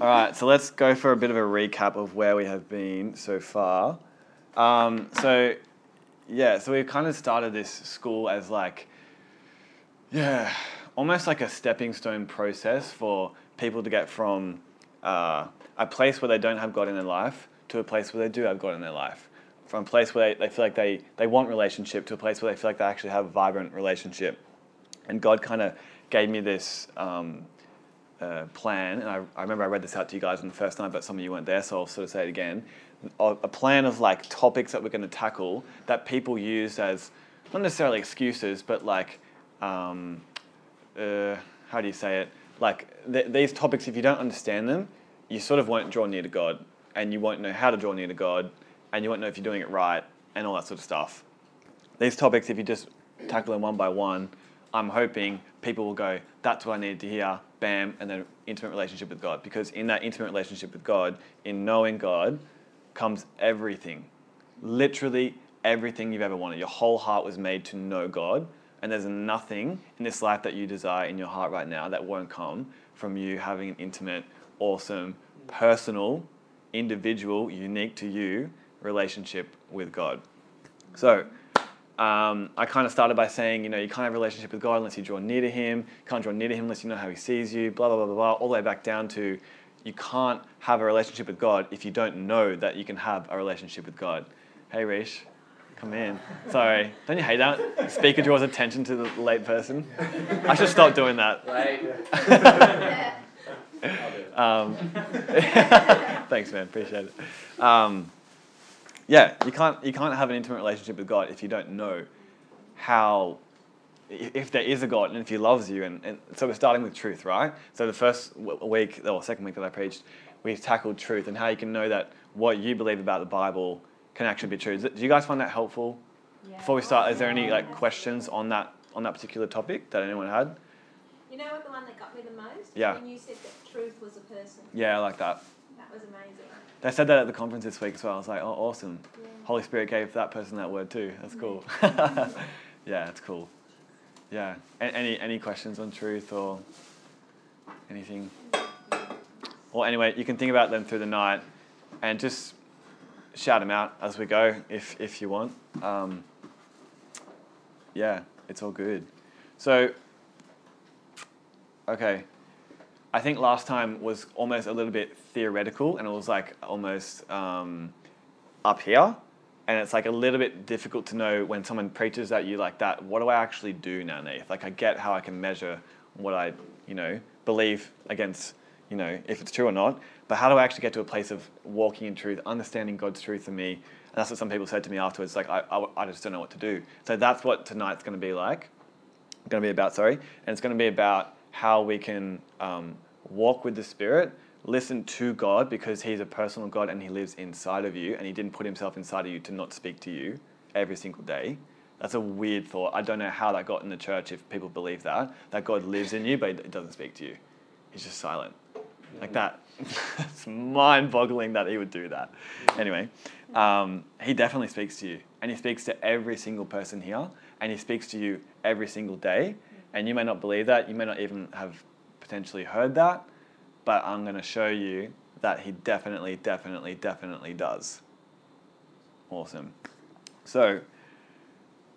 All right, so let's go for a bit of a recap of where we have been so far. Um, so, yeah, so we've kind of started this school as like, yeah, almost like a stepping stone process for people to get from uh, a place where they don't have God in their life to a place where they do have God in their life. From a place where they, they feel like they, they want relationship to a place where they feel like they actually have a vibrant relationship. And God kind of gave me this um, uh, plan, and I, I remember I read this out to you guys on the first night, but some of you weren't there, so I'll sort of say it again. A plan of like topics that we're going to tackle that people use as not necessarily excuses, but like um, uh, how do you say it? Like th- these topics, if you don't understand them, you sort of won't draw near to God, and you won't know how to draw near to God, and you won't know if you're doing it right, and all that sort of stuff. These topics, if you just tackle them one by one, I'm hoping people will go, that's what I needed to hear, bam, and then intimate relationship with God. Because in that intimate relationship with God, in knowing God, comes everything. Literally everything you've ever wanted. Your whole heart was made to know God, and there's nothing in this life that you desire in your heart right now that won't come from you having an intimate, awesome, personal, individual, unique to you relationship with God. So, um, I kind of started by saying, you know, you can't have a relationship with God unless you draw near to Him. You can't draw near to Him unless you know how He sees you. Blah blah blah blah blah. All the way back down to, you can't have a relationship with God if you don't know that you can have a relationship with God. Hey, Rish, come in. Sorry, don't you hate that? Speaker draws attention to the late person. I should stop doing that. Um, thanks, man. Appreciate it. Um, yeah, you can't you can't have an intimate relationship with God if you don't know how if there is a God and if He loves you. And, and so we're starting with truth, right? So the first week or second week that I preached, we tackled truth and how you can know that what you believe about the Bible can actually be true. Do you guys find that helpful? Yeah. Before we start, is there any like questions on that on that particular topic that anyone had? You know what the one that got me the most? Yeah. When you said that truth was a person. Yeah, I like that. Was amazing. They said that at the conference this week as well. I was like, oh, awesome. Yeah. Holy Spirit gave that person that word too. That's cool. yeah, it's cool. Yeah. A- any any questions on truth or anything? Well, anyway, you can think about them through the night, and just shout them out as we go if if you want. Um, yeah, it's all good. So, okay. I think last time was almost a little bit theoretical and it was like almost um, up here. And it's like a little bit difficult to know when someone preaches at you like that, what do I actually do now, Nath? Like I get how I can measure what I, you know, believe against, you know, if it's true or not. But how do I actually get to a place of walking in truth, understanding God's truth for me? And that's what some people said to me afterwards, like, I, I, I just don't know what to do. So that's what tonight's going to be like. Going to be about, sorry. And it's going to be about how we can um, walk with the Spirit, listen to God because He's a personal God and He lives inside of you, and He didn't put Himself inside of you to not speak to you every single day. That's a weird thought. I don't know how that got in the church if people believe that, that God lives in you, but He doesn't speak to you. He's just silent. Like that. it's mind boggling that He would do that. Anyway, um, He definitely speaks to you, and He speaks to every single person here, and He speaks to you every single day. And you may not believe that, you may not even have potentially heard that, but I'm going to show you that he definitely, definitely, definitely does. Awesome. So,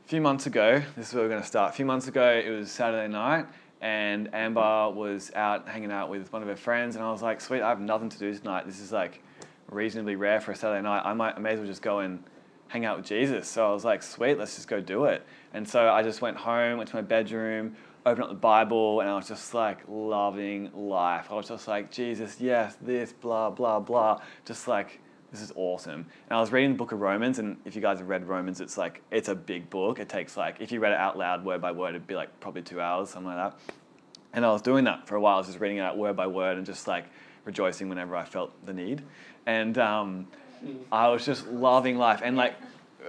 a few months ago, this is where we're going to start. A few months ago, it was Saturday night, and Amber was out hanging out with one of her friends, and I was like, sweet, I have nothing to do tonight. This is like reasonably rare for a Saturday night. I might, I may as well just go and hang out with Jesus. So I was like, sweet, let's just go do it. And so I just went home, went to my bedroom, opened up the Bible, and I was just like loving life. I was just like, Jesus, yes, this, blah, blah, blah. Just like, this is awesome. And I was reading the book of Romans, and if you guys have read Romans, it's like, it's a big book. It takes like, if you read it out loud, word by word, it'd be like probably two hours, something like that. And I was doing that for a while. I was just reading it out word by word and just like rejoicing whenever I felt the need. And um, I was just loving life. And like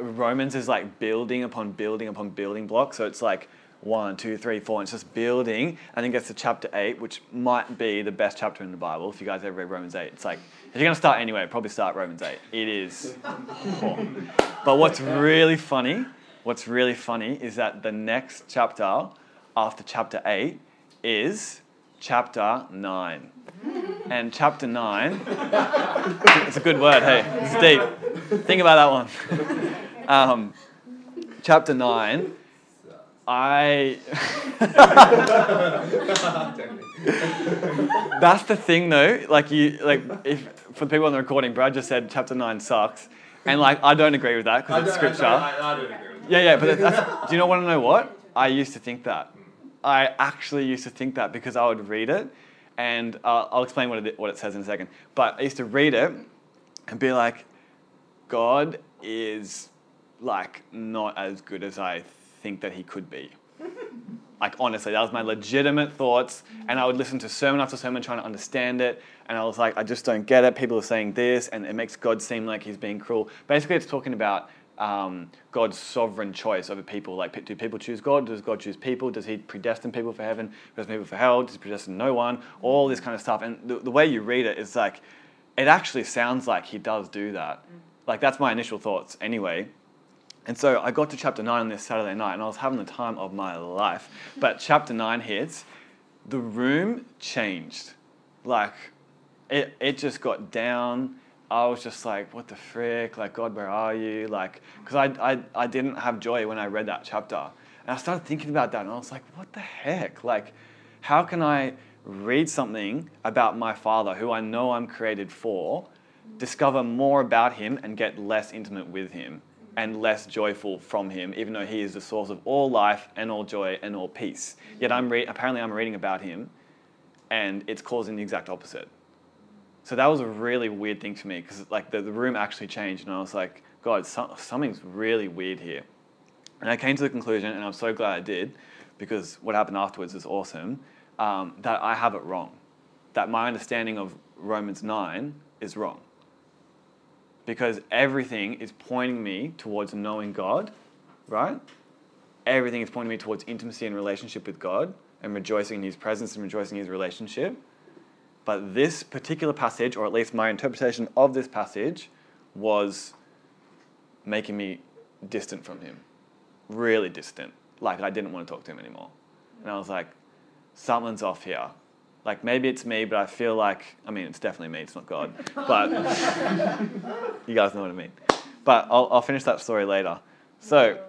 Romans is like building upon building upon building blocks. So it's like one, two, three, four, and it's just building. And then gets to chapter eight, which might be the best chapter in the Bible. If you guys ever read Romans eight, it's like if you're gonna start anyway, probably start Romans eight. It is. but what's really funny, what's really funny is that the next chapter after chapter eight is chapter nine. And chapter 9, it's a good word, hey, it's deep. Think about that one. Um, chapter 9, I. That's the thing, though. Like you, like if for the people on the recording, Brad just said chapter nine sucks, and like I don't agree with that because it's scripture. I, I, I don't agree with that. Yeah, yeah, but that's, do you know want to know what? I used to think that. I actually used to think that because I would read it, and uh, I'll explain what it, what it says in a second. But I used to read it and be like, God is like not as good as I think that he could be. like honestly, that was my legitimate thoughts, and I would listen to sermon after sermon trying to understand it, and I was like, I just don't get it. People are saying this, and it makes God seem like he's being cruel. Basically, it's talking about um, God's sovereign choice over people. Like, do people choose God? Does God choose people? Does He predestine people for heaven? Does people for hell? Does He predestine no one? All this kind of stuff. And the, the way you read it is like, it actually sounds like He does do that. Like, that's my initial thoughts anyway. And so I got to chapter 9 on this Saturday night, and I was having the time of my life. But chapter 9 hits, the room changed. Like, it, it just got down. I was just like, what the frick? Like, God, where are you? Like, because I, I, I didn't have joy when I read that chapter. And I started thinking about that, and I was like, what the heck? Like, how can I read something about my Father, who I know I'm created for, discover more about Him, and get less intimate with Him? And less joyful from him, even though he is the source of all life and all joy and all peace. Yet I'm re- apparently I'm reading about him, and it's causing the exact opposite. So that was a really weird thing for me because like the, the room actually changed, and I was like, God, so- something's really weird here. And I came to the conclusion, and I'm so glad I did, because what happened afterwards is awesome. Um, that I have it wrong, that my understanding of Romans nine is wrong because everything is pointing me towards knowing God, right? Everything is pointing me towards intimacy and relationship with God and rejoicing in His presence and rejoicing in His relationship. But this particular passage, or at least my interpretation of this passage, was making me distant from Him. Really distant. Like I didn't want to talk to Him anymore. And I was like, something's off here. Like maybe it's me, but I feel like I mean it's definitely me. It's not God, but you guys know what I mean. But I'll, I'll finish that story later. So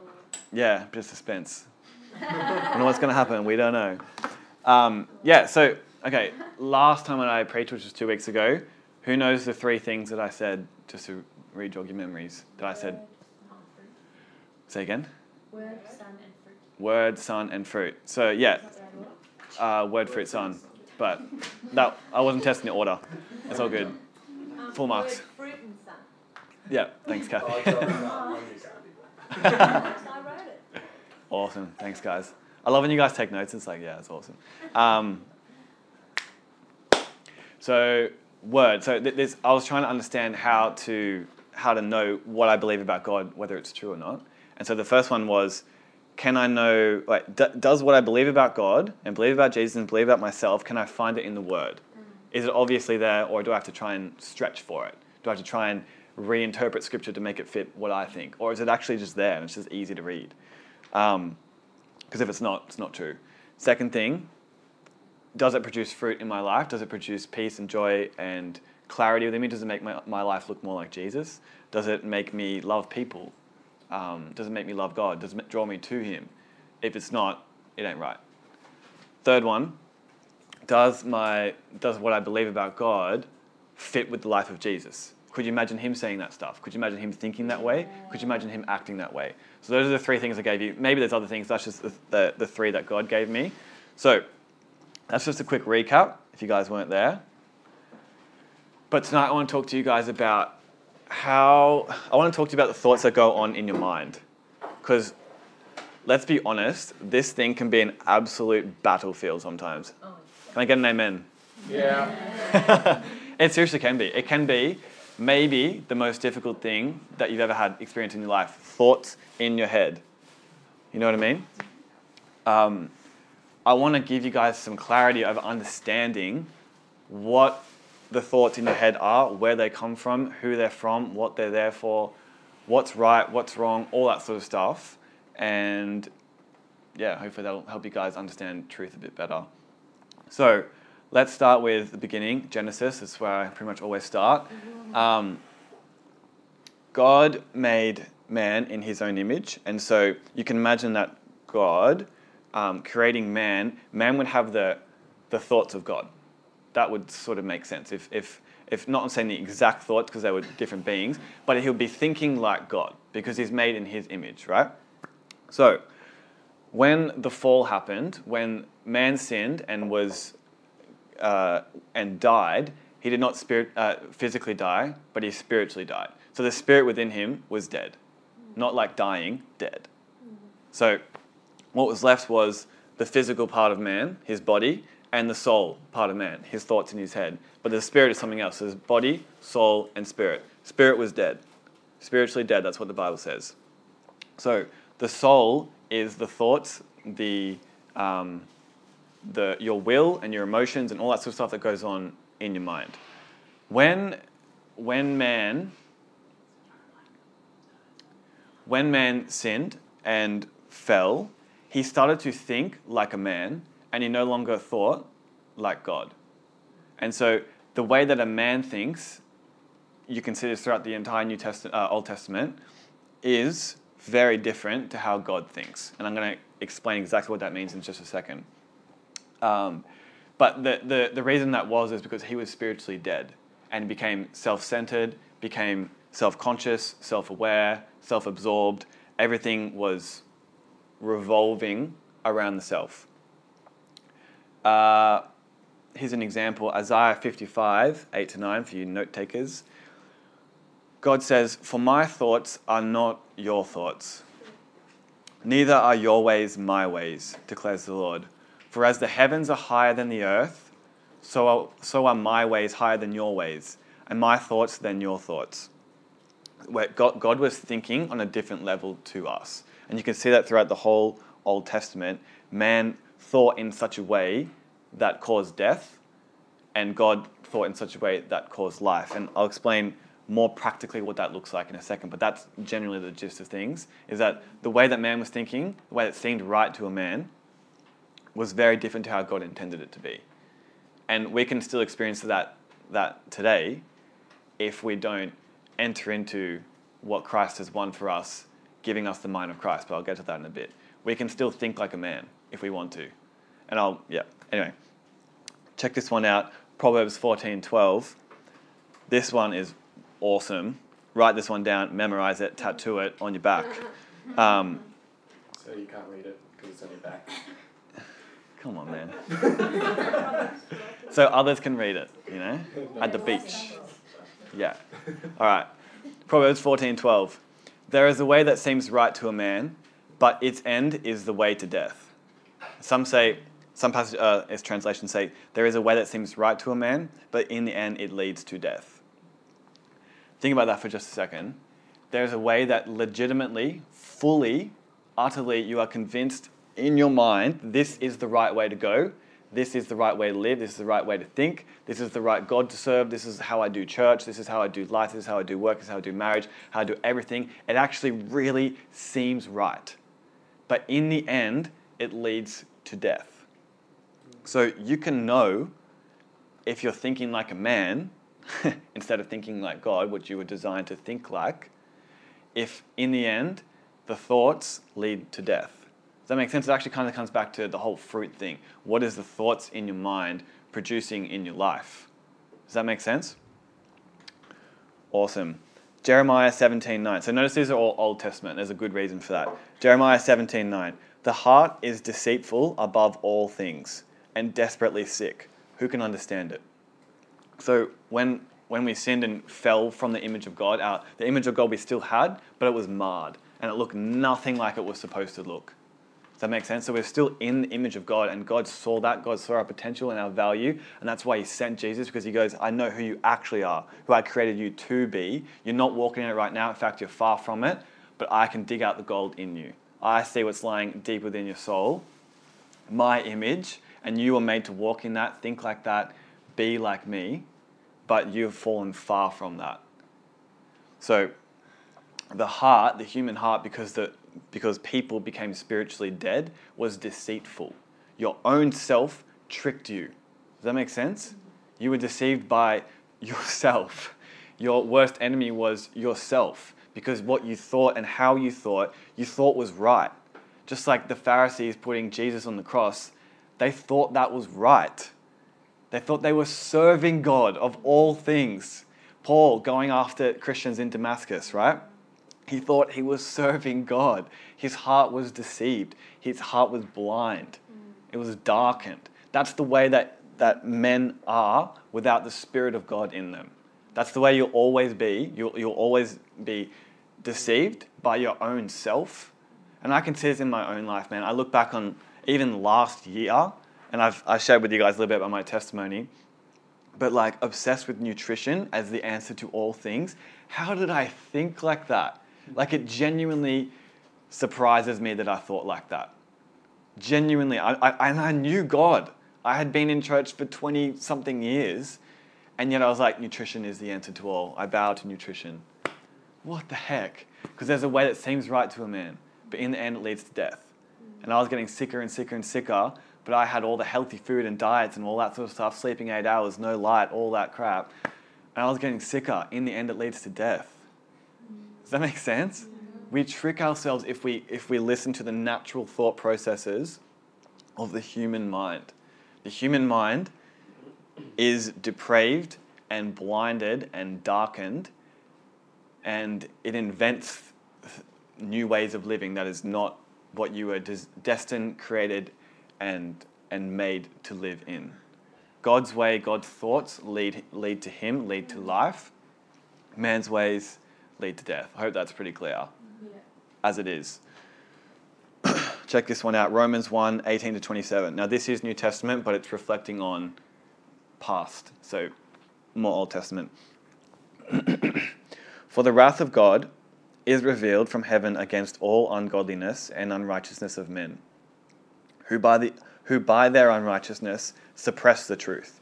yeah, bit of suspense. I know what's going to happen. We don't know. Um, yeah. So okay, last time when I preached, which was two weeks ago, who knows the three things that I said just to re-jog your memories? That I said. Say again. Word, son, and fruit. Word, son, and fruit. So yeah, uh, word, fruit, son. But that I wasn't testing the order. It's all good. Um, Full marks. Fruit, and. Yeah. Thanks, Oh, Kathy. I got that one, you can't do that. I wrote it. Awesome. Thanks, guys. I love when you guys take notes. It's like, yeah, it's awesome. Um, so, word. So, th- this, I was trying to understand how to how to know what I believe about God, whether it's true or not. And so, the first one was, can I know? Like, d- does what I believe about God and believe about Jesus and believe about myself, can I find it in the Word? Is it obviously there, or do I have to try and stretch for it? Do I have to try and reinterpret Scripture to make it fit what I think, or is it actually just there and it's just easy to read? Um, because if it's not, it's not true. Second thing, does it produce fruit in my life? Does it produce peace and joy and clarity within me? Does it make my, my life look more like Jesus? Does it make me love people? Um, does it make me love God? Does it draw me to Him? If it's not, it ain't right. Third one, does my does what I believe about God fit with the life of Jesus? Could you imagine him saying that stuff? Could you imagine him thinking that way? Could you imagine him acting that way? So those are the three things I gave you. Maybe there's other things. That's just the, the, the three that God gave me. So that's just a quick recap. If you guys weren't there, but tonight I want to talk to you guys about how I want to talk to you about the thoughts that go on in your mind, because let's be honest, this thing can be an absolute battlefield sometimes. Can I get an amen? Yeah. it seriously can be. It can be maybe the most difficult thing that you've ever had experience in your life. Thoughts in your head. You know what I mean? Um, I want to give you guys some clarity of understanding what the thoughts in your head are, where they come from, who they're from, what they're there for, what's right, what's wrong, all that sort of stuff. And yeah, hopefully that'll help you guys understand truth a bit better. So, let's start with the beginning, Genesis. That's where I pretty much always start. Um, God made man in his own image. And so you can imagine that God, um, creating man, man would have the, the thoughts of God. That would sort of make sense. If, if, if not saying the exact thoughts because they were different beings, but he'll be thinking like God because he's made in his image, right? So when the fall happened, when man sinned and was uh, and died, he did not spirit, uh, physically die, but he spiritually died. So the spirit within him was dead, not like dying, dead. So what was left was the physical part of man, his body, and the soul part of man, his thoughts in his head. But the spirit is something else. There's body, soul, and spirit. Spirit was dead, spiritually dead. That's what the Bible says. So the soul is the thoughts, the um, the your will and your emotions and all that sort of stuff that goes on in your mind. When when man when man sinned and fell, he started to think like a man and he no longer thought like God. And so the way that a man thinks, you can see this throughout the entire New Testament, uh, Old Testament, is very different to how God thinks. And I'm going to explain exactly what that means in just a second. Um, but the, the, the reason that was is because he was spiritually dead and became self centered, became self conscious, self aware, self absorbed. Everything was revolving around the self. Uh, here's an example Isaiah 55, 8 to 9, for you note takers. God says, For my thoughts are not your thoughts, neither are your ways my ways, declares the Lord. For as the heavens are higher than the earth, so are, so are my ways higher than your ways, and my thoughts than your thoughts. Where God, God was thinking on a different level to us. And you can see that throughout the whole Old Testament. Man thought in such a way that caused death, and God thought in such a way that caused life. And I'll explain more practically what that looks like in a second, but that's generally the gist of things is that the way that man was thinking, the way that seemed right to a man, was very different to how God intended it to be. And we can still experience that, that today if we don't enter into what Christ has won for us, giving us the mind of Christ. But I'll get to that in a bit. We can still think like a man if we want to. And I'll, yeah, anyway. Check this one out Proverbs 14 12. This one is awesome. Write this one down, memorize it, tattoo it on your back. Um, So you can't read it because it's on your back. Come on, man. so others can read it, you know, at the beach. Yeah. All right. Proverbs 14:12. There is a way that seems right to a man, but its end is the way to death. Some say, some passage, uh, its translations say, there is a way that seems right to a man, but in the end it leads to death. Think about that for just a second. There's a way that legitimately, fully, utterly, you are convinced in your mind this is the right way to go. This is the right way to live. This is the right way to think. This is the right God to serve. This is how I do church. This is how I do life. This is how I do work. This is how I do marriage. How I do everything. It actually really seems right. But in the end, it leads to death. So you can know if you're thinking like a man instead of thinking like God, which you were designed to think like, if in the end the thoughts lead to death. Does that make sense? It actually kind of comes back to the whole fruit thing. What is the thoughts in your mind producing in your life? Does that make sense? Awesome. Jeremiah 17:9. So notice these are all Old Testament. There's a good reason for that. Jeremiah 17:9. The heart is deceitful above all things and desperately sick. Who can understand it? So when when we sinned and fell from the image of God, our, the image of God we still had, but it was marred and it looked nothing like it was supposed to look. Does that make sense? So we're still in the image of God, and God saw that. God saw our potential and our value, and that's why He sent Jesus because He goes, I know who you actually are, who I created you to be. You're not walking in it right now. In fact, you're far from it, but I can dig out the gold in you. I see what's lying deep within your soul, my image, and you were made to walk in that, think like that, be like me, but you've fallen far from that. So, the heart, the human heart, because the because people became spiritually dead, was deceitful. Your own self tricked you. Does that make sense? Mm-hmm. You were deceived by yourself. Your worst enemy was yourself because what you thought and how you thought, you thought was right. Just like the Pharisees putting Jesus on the cross, they thought that was right. They thought they were serving God of all things. Paul going after Christians in Damascus, right? He thought he was serving God. His heart was deceived. His heart was blind. It was darkened. That's the way that, that men are without the Spirit of God in them. That's the way you'll always be. You'll, you'll always be deceived by your own self. And I can see this in my own life, man. I look back on even last year, and I've I shared with you guys a little bit about my testimony, but like obsessed with nutrition as the answer to all things. How did I think like that? Like it genuinely surprises me that I thought like that. Genuinely, I, I, and I knew God. I had been in church for 20 something years, and yet I was like, nutrition is the answer to all. I bow to nutrition. What the heck? Because there's a way that seems right to a man, but in the end it leads to death. And I was getting sicker and sicker and sicker, but I had all the healthy food and diets and all that sort of stuff, sleeping eight hours, no light, all that crap. And I was getting sicker. In the end, it leads to death. Does that make sense? We trick ourselves if we, if we listen to the natural thought processes of the human mind. The human mind is depraved and blinded and darkened, and it invents new ways of living that is not what you were des- destined, created, and, and made to live in. God's way, God's thoughts lead, lead to Him, lead to life. Man's ways lead to death. I hope that's pretty clear, Yeah. as it is. Check this one out Romans 1 18 to 27. Now, this is New Testament, but it's reflecting on past, so more Old Testament. For the wrath of God is revealed from heaven against all ungodliness and unrighteousness of men, who by, the, who by their unrighteousness suppress the truth.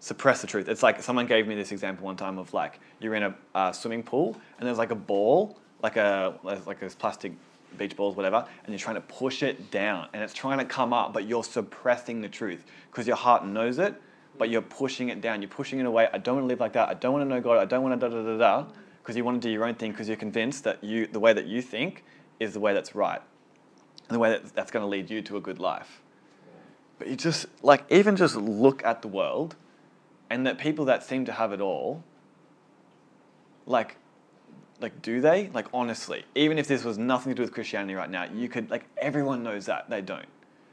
Suppress the truth. It's like someone gave me this example one time of like you're in a uh, swimming pool and there's like a ball, like a like a plastic beach balls, whatever, and you're trying to push it down and it's trying to come up, but you're suppressing the truth because your heart knows it, but you're pushing it down. You're pushing it away. I don't want to live like that. I don't want to know God. I don't want to da da da da because you want to do your own thing because you're convinced that you the way that you think is the way that's right and the way that that's going to lead you to a good life. But you just like even just look at the world and that people that seem to have it all like like do they like honestly even if this was nothing to do with christianity right now you could like everyone knows that they don't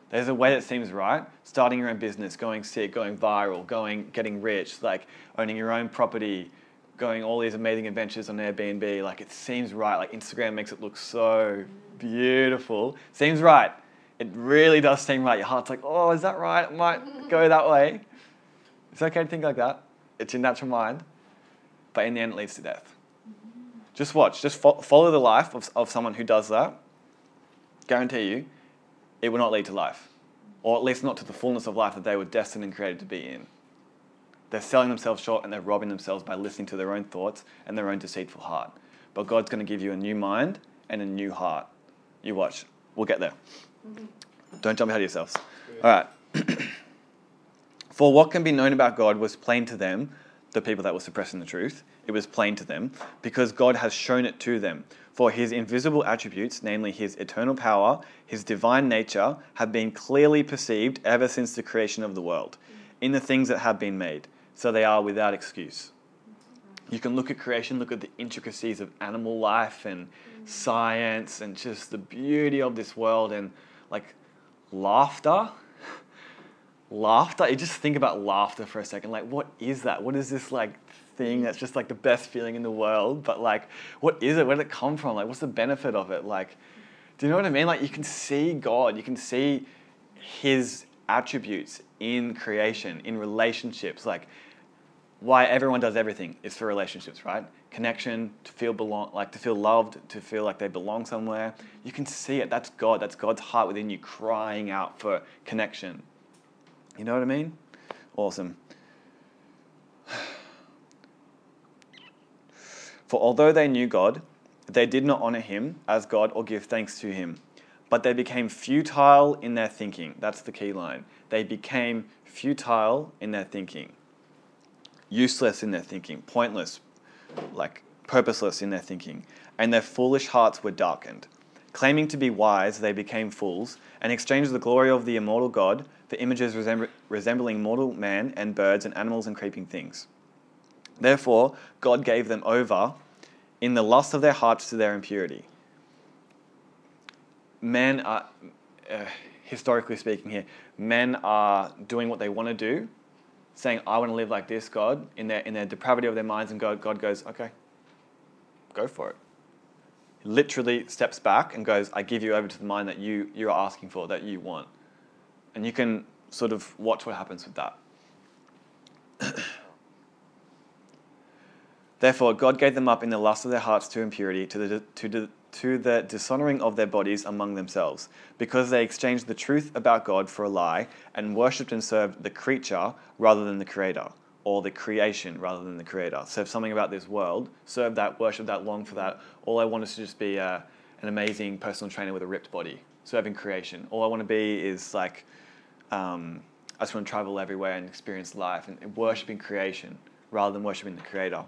there's a way that seems right starting your own business going sick going viral going getting rich like owning your own property going all these amazing adventures on airbnb like it seems right. Like instagram makes it look so beautiful. Seems right. It really does seem right. Your heart's like oh is that right? It might go that way. It's okay to think like that. It's your natural mind. But in the end it leads to death. Just watch. Just fo- follow the life of, of someone who does that. Guarantee you, it will not lead to life. Or at least not to the fullness of life that they were destined and created to be in. They're selling themselves short and they're robbing themselves by listening to their own thoughts and their own deceitful heart. But God's going to give you a new mind and a new heart. You watch. We'll get there. Mm-hmm. Don't jump ahead of yourselves. All right. For what can be known about God was plain to them, the people that were suppressing the truth. It was plain to them because God has shown it to them. For his invisible attributes, namely his eternal power, his divine nature, have been clearly perceived ever since the creation of the world in the things that have been made. So they are without excuse. You can look at creation, look at the intricacies of animal life and science and just the beauty of this world and like laughter. Laughter? You just think about laughter for a second. Like what is that? What is this like thing that's just like the best feeling in the world but like what is it? Where did it come from? Like what's the benefit of it? Like do you know what i mean? Like you can see god. You can see his attributes in creation in relationships. Like why everyone does everything is for relationships right connection to feel belong like to feel loved to feel like they belong somewhere you can see it that's god that's god's heart within you crying out for connection you know what I mean? Awesome. For although they knew God, they did not honor him as God or give thanks to him, but they became futile in their thinking. That's the key line. They became futile in their thinking, useless in their thinking, pointless, like purposeless in their thinking, and their foolish hearts were darkened. Claiming to be wise, they became fools and exchanged the glory of the immortal God for images resembl- resembling mortal man and birds and animals and creeping things. Therefore, God gave them over in the lust of their hearts to their impurity. Men are, uh, historically speaking, here, men are doing what they want to do, saying, I want to live like this, God, in their, in their depravity of their minds, and God, God goes, okay, go for it. He literally steps back and goes, I give you over to the mind that you, you're asking for, that you want. And you can sort of watch what happens with that. Therefore, God gave them up in the lust of their hearts to impurity, to the, to, the, to the dishonoring of their bodies among themselves, because they exchanged the truth about God for a lie and worshipped and served the creature rather than the Creator, or the creation rather than the Creator. Serve something about this world, serve that, worship that, long for that. All I want is to just be uh, an amazing personal trainer with a ripped body, serving creation. All I want to be is like, um, I just want to travel everywhere and experience life and, and worshiping creation rather than worshiping the Creator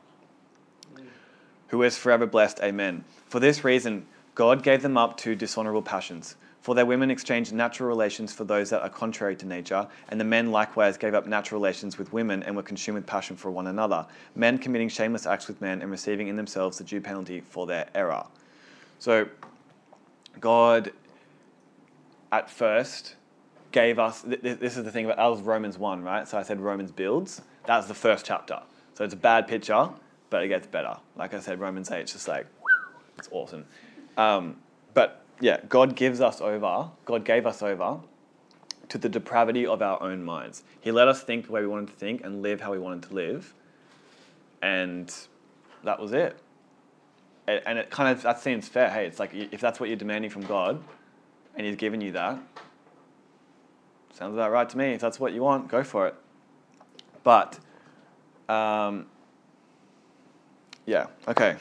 who is forever blessed. Amen. For this reason, God gave them up to dishonorable passions. For their women exchanged natural relations for those that are contrary to nature, and the men likewise gave up natural relations with women and were consumed with passion for one another, men committing shameless acts with men and receiving in themselves the due penalty for their error. So, God at first gave us this is the thing about that was Romans 1, right? So I said Romans builds. That's the first chapter. So it's a bad picture, but it gets better. Like I said, Romans 8, it's just like, it's awesome. Um, but yeah, God gives us over, God gave us over to the depravity of our own minds. He let us think the way we wanted to think and live how we wanted to live. And that was it. And it kind of, that seems fair. Hey, it's like if that's what you're demanding from God and He's given you that, sounds about right to me. If that's what you want, go for it. But, um, yeah, okay.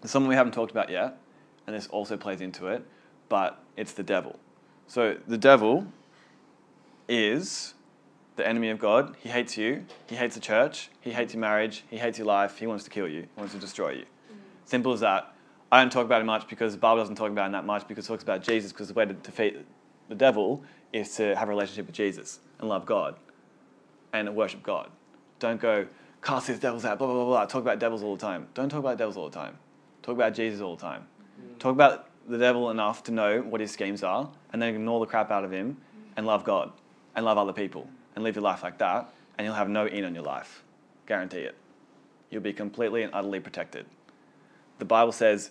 There's someone we haven't talked about yet, and this also plays into it, but it's the devil. So the devil is the enemy of God. He hates you. He hates the church. He hates your marriage. He hates your life. He wants to kill you. He wants to destroy you. Simple as that. I don't talk about it much because the Bible doesn't talk about it that much because it talks about Jesus because the way to defeat the devil is to have a relationship with Jesus and love God and worship God. Don't go, cast these devils out, blah, blah, blah, blah. Talk about devils all the time. Don't talk about devils all the time. Talk about Jesus all the time. Talk about the devil enough to know what his schemes are and then ignore the crap out of him and love God and love other people and live your life like that and you'll have no in on your life. Guarantee it. You'll be completely and utterly protected. The Bible says,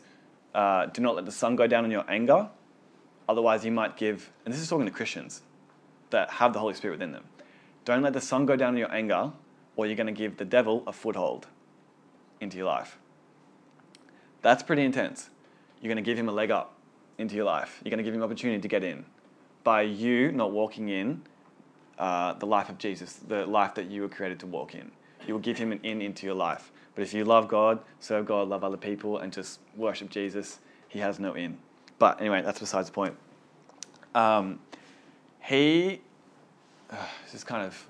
uh, do not let the sun go down in your anger, otherwise you might give, and this is talking to Christians that have the Holy Spirit within them. Don't let the sun go down in your anger, or you're going to give the devil a foothold into your life. That's pretty intense. You're going to give him a leg up into your life. You're going to give him an opportunity to get in by you not walking in uh, the life of Jesus, the life that you were created to walk in. You will give him an in into your life. But if you love God, serve God, love other people, and just worship Jesus, he has no in. But anyway, that's besides the point. Um, he, uh, this is kind of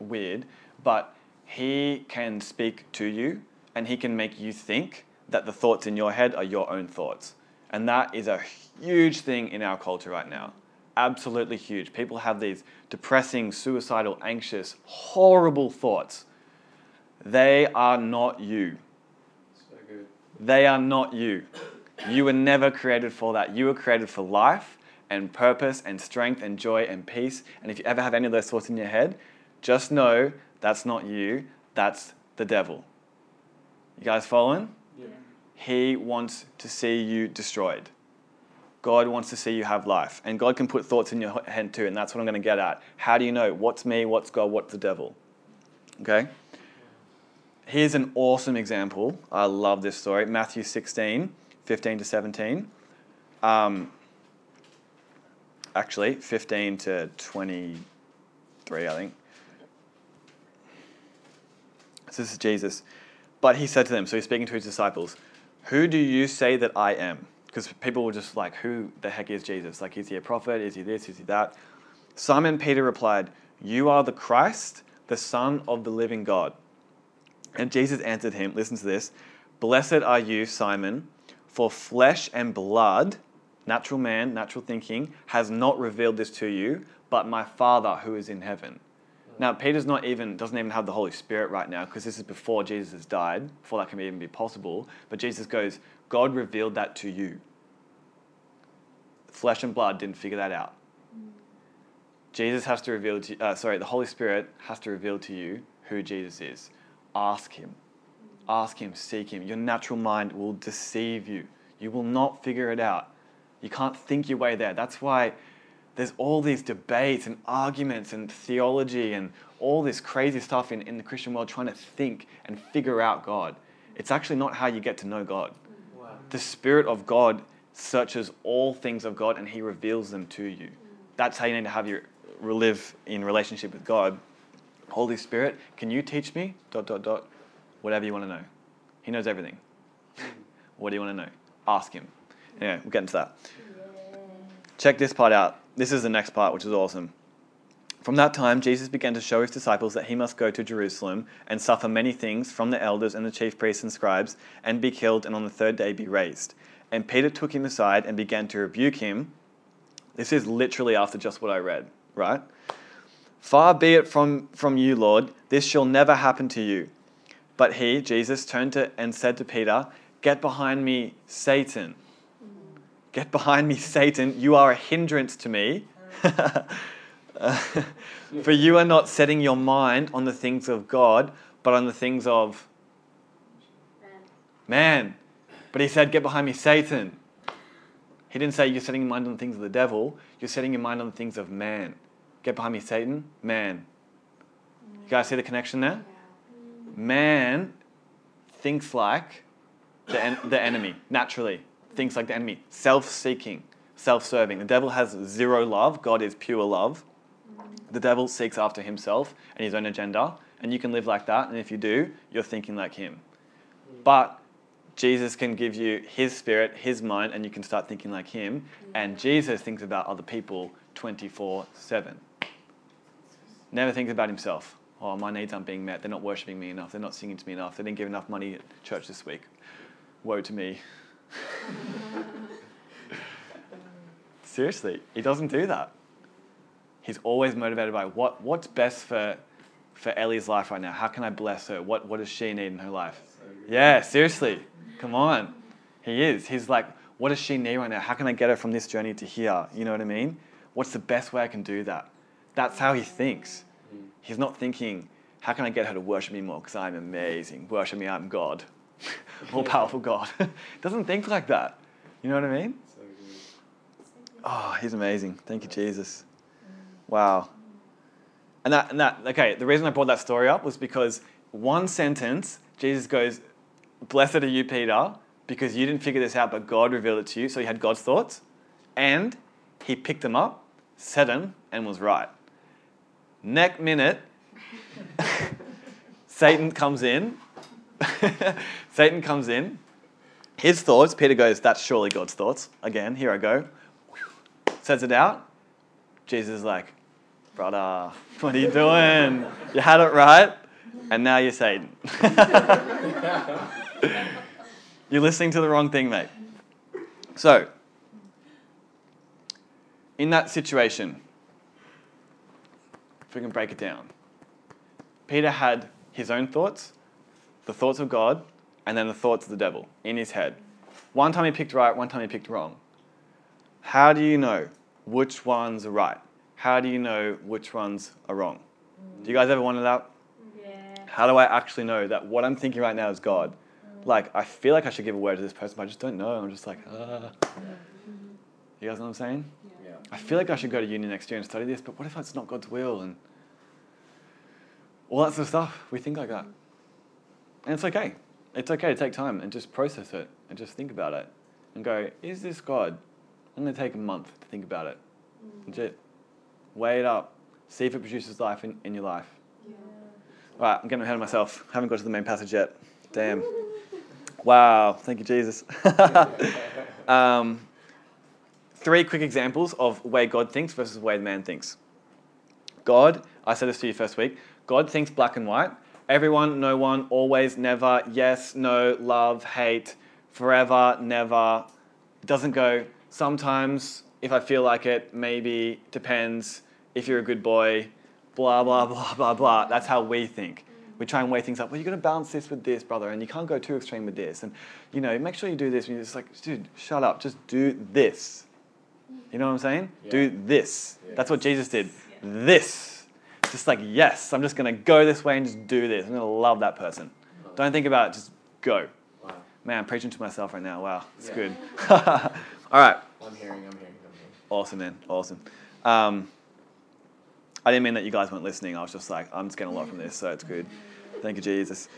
weird, but he can speak to you and he can make you think that the thoughts in your head are your own thoughts. And that is a huge thing in our culture right now. Absolutely huge. People have these depressing, suicidal, anxious, horrible thoughts. They are not you. So good. They are not you. You were never created for that. You were created for life and purpose and strength and joy and peace. And if you ever have any of those thoughts in your head, just know that's not you, that's the devil. You guys following? Yeah. He wants to see you destroyed. God wants to see you have life. And God can put thoughts in your head too, and that's what I'm going to get at. How do you know what's me, what's God, what's the devil? Okay? Here's an awesome example. I love this story. Matthew 16, 15 to 17. Um, actually, 15 to 23, I think. So this is Jesus. But he said to them, so he's speaking to his disciples, Who do you say that I am? because people were just like, who the heck is Jesus? Like, is he a prophet? Is he this? Is he that? Simon Peter replied, You are the Christ, the Son of the living God. And Jesus answered him, Listen to this Blessed are you, Simon, for flesh and blood, natural man, natural thinking, has not revealed this to you, but my Father who is in heaven. Now, Peter's not even, doesn't even have the Holy Spirit right now because this is before Jesus has died, before that can even be possible. But Jesus goes, God revealed that to you. Flesh and blood didn't figure that out. Jesus has to reveal to uh, sorry, the Holy Spirit has to reveal to you who Jesus is. Ask Him. Ask Him, seek Him. Your natural mind will deceive you. You will not figure it out. You can't think your way there. That's why there's all these debates and arguments and theology and all this crazy stuff in, in the Christian world trying to think and figure out God. It's actually not how you get to know God. Wow. The Spirit of God searches all things of God and He reveals them to you. That's how you need to have your live in relationship with God. Holy Spirit, can you teach me? Dot dot dot. Whatever you want to know. He knows everything. what do you want to know? Ask Him. Anyway, we'll get into that. Check this part out. This is the next part, which is awesome. From that time, Jesus began to show his disciples that he must go to Jerusalem and suffer many things from the elders and the chief priests and scribes, and be killed, and on the third day be raised. And Peter took him aside and began to rebuke him. This is literally after just what I read, right? Far be it from, from you, Lord, this shall never happen to you. But he, Jesus, turned to and said to Peter, Get behind me, Satan. Get behind me, Satan. You are a hindrance to me. For you are not setting your mind on the things of God, but on the things of man. But he said, Get behind me, Satan. He didn't say you're setting your mind on the things of the devil, you're setting your mind on the things of man. Get behind me, Satan. Man. You guys see the connection there? Man thinks like the, en- the enemy, naturally. Thinks like the enemy. Self seeking, self serving. The devil has zero love, God is pure love. The devil seeks after himself and his own agenda, and you can live like that, and if you do, you're thinking like him. But Jesus can give you his spirit, his mind, and you can start thinking like him. And Jesus thinks about other people 24 7. Never thinks about himself. Oh, my needs aren't being met. They're not worshiping me enough. They're not singing to me enough. They didn't give enough money at church this week. Woe to me. Seriously, he doesn't do that. He's always motivated by what, what's best for, for Ellie's life right now. How can I bless her? What, what does she need in her life? Yeah, seriously. Come on. He is. He's like, what does she need right now? How can I get her from this journey to here? You know what I mean? What's the best way I can do that? That's how he thinks. Mm. He's not thinking, how can I get her to worship me more? Because I'm amazing. Worship me, I'm God. All powerful God. Doesn't think like that. You know what I mean? So. Oh, he's amazing. Thank you, Jesus. Wow. And that, and that, okay, the reason I brought that story up was because one sentence, Jesus goes, Blessed are you, Peter, because you didn't figure this out, but God revealed it to you. So he had God's thoughts. And he picked them up, said them, and was right. Next minute, Satan comes in. Satan comes in. His thoughts, Peter goes, That's surely God's thoughts. Again, here I go. Says it out. Jesus is like, Brother, what are you doing? You had it right, and now you're Satan. you're listening to the wrong thing, mate. So, in that situation, if we can break it down, Peter had his own thoughts, the thoughts of God, and then the thoughts of the devil in his head. One time he picked right, one time he picked wrong. How do you know which ones are right? How do you know which ones are wrong? Do you guys ever wonder that? Yeah. How do I actually know that what I'm thinking right now is God? Like, I feel like I should give a word to this person, but I just don't know. I'm just like, ah. You guys know what I'm saying? Yeah. I feel like I should go to uni next year and study this, but what if it's not God's will? And all that sort of stuff. We think like that. And it's okay. It's okay to take time and just process it and just think about it and go, is this God? I'm going to take a month to think about it. Legit. Weigh it up. See if it produces life in, in your life. Yeah. All right, I'm getting ahead of myself. Haven't got to the main passage yet. Damn. Wow. Thank you, Jesus. Um, three quick examples of way God thinks versus the way man thinks. God, I said this to you first week, God thinks black and white. Everyone, no one, always, never, yes, no, love, hate, forever, never. It doesn't go sometimes, if I feel like it, maybe, depends, if you're a good boy, blah, blah, blah, blah, blah. That's how we think. We try and weigh things up. Well, you're going to balance this with this, brother, and you can't go too extreme with this. And, you know, make sure you do this. And you're just like, dude, shut up. Just do this. You know what I'm saying? Yeah. Do this. Yeah. That's what Jesus did. This. Just like, yes, I'm just going to go this way and just do this. I'm going to love that person. Don't think about it, just go. Wow. Man, I'm preaching to myself right now. Wow, it's Yeah. good. All right. I'm hearing, I'm hearing, I'm hearing. Awesome, man. Awesome. Um, I didn't mean that you guys weren't listening. I was just like, I'm just getting a lot from this, so it's good. Thank you, Jesus.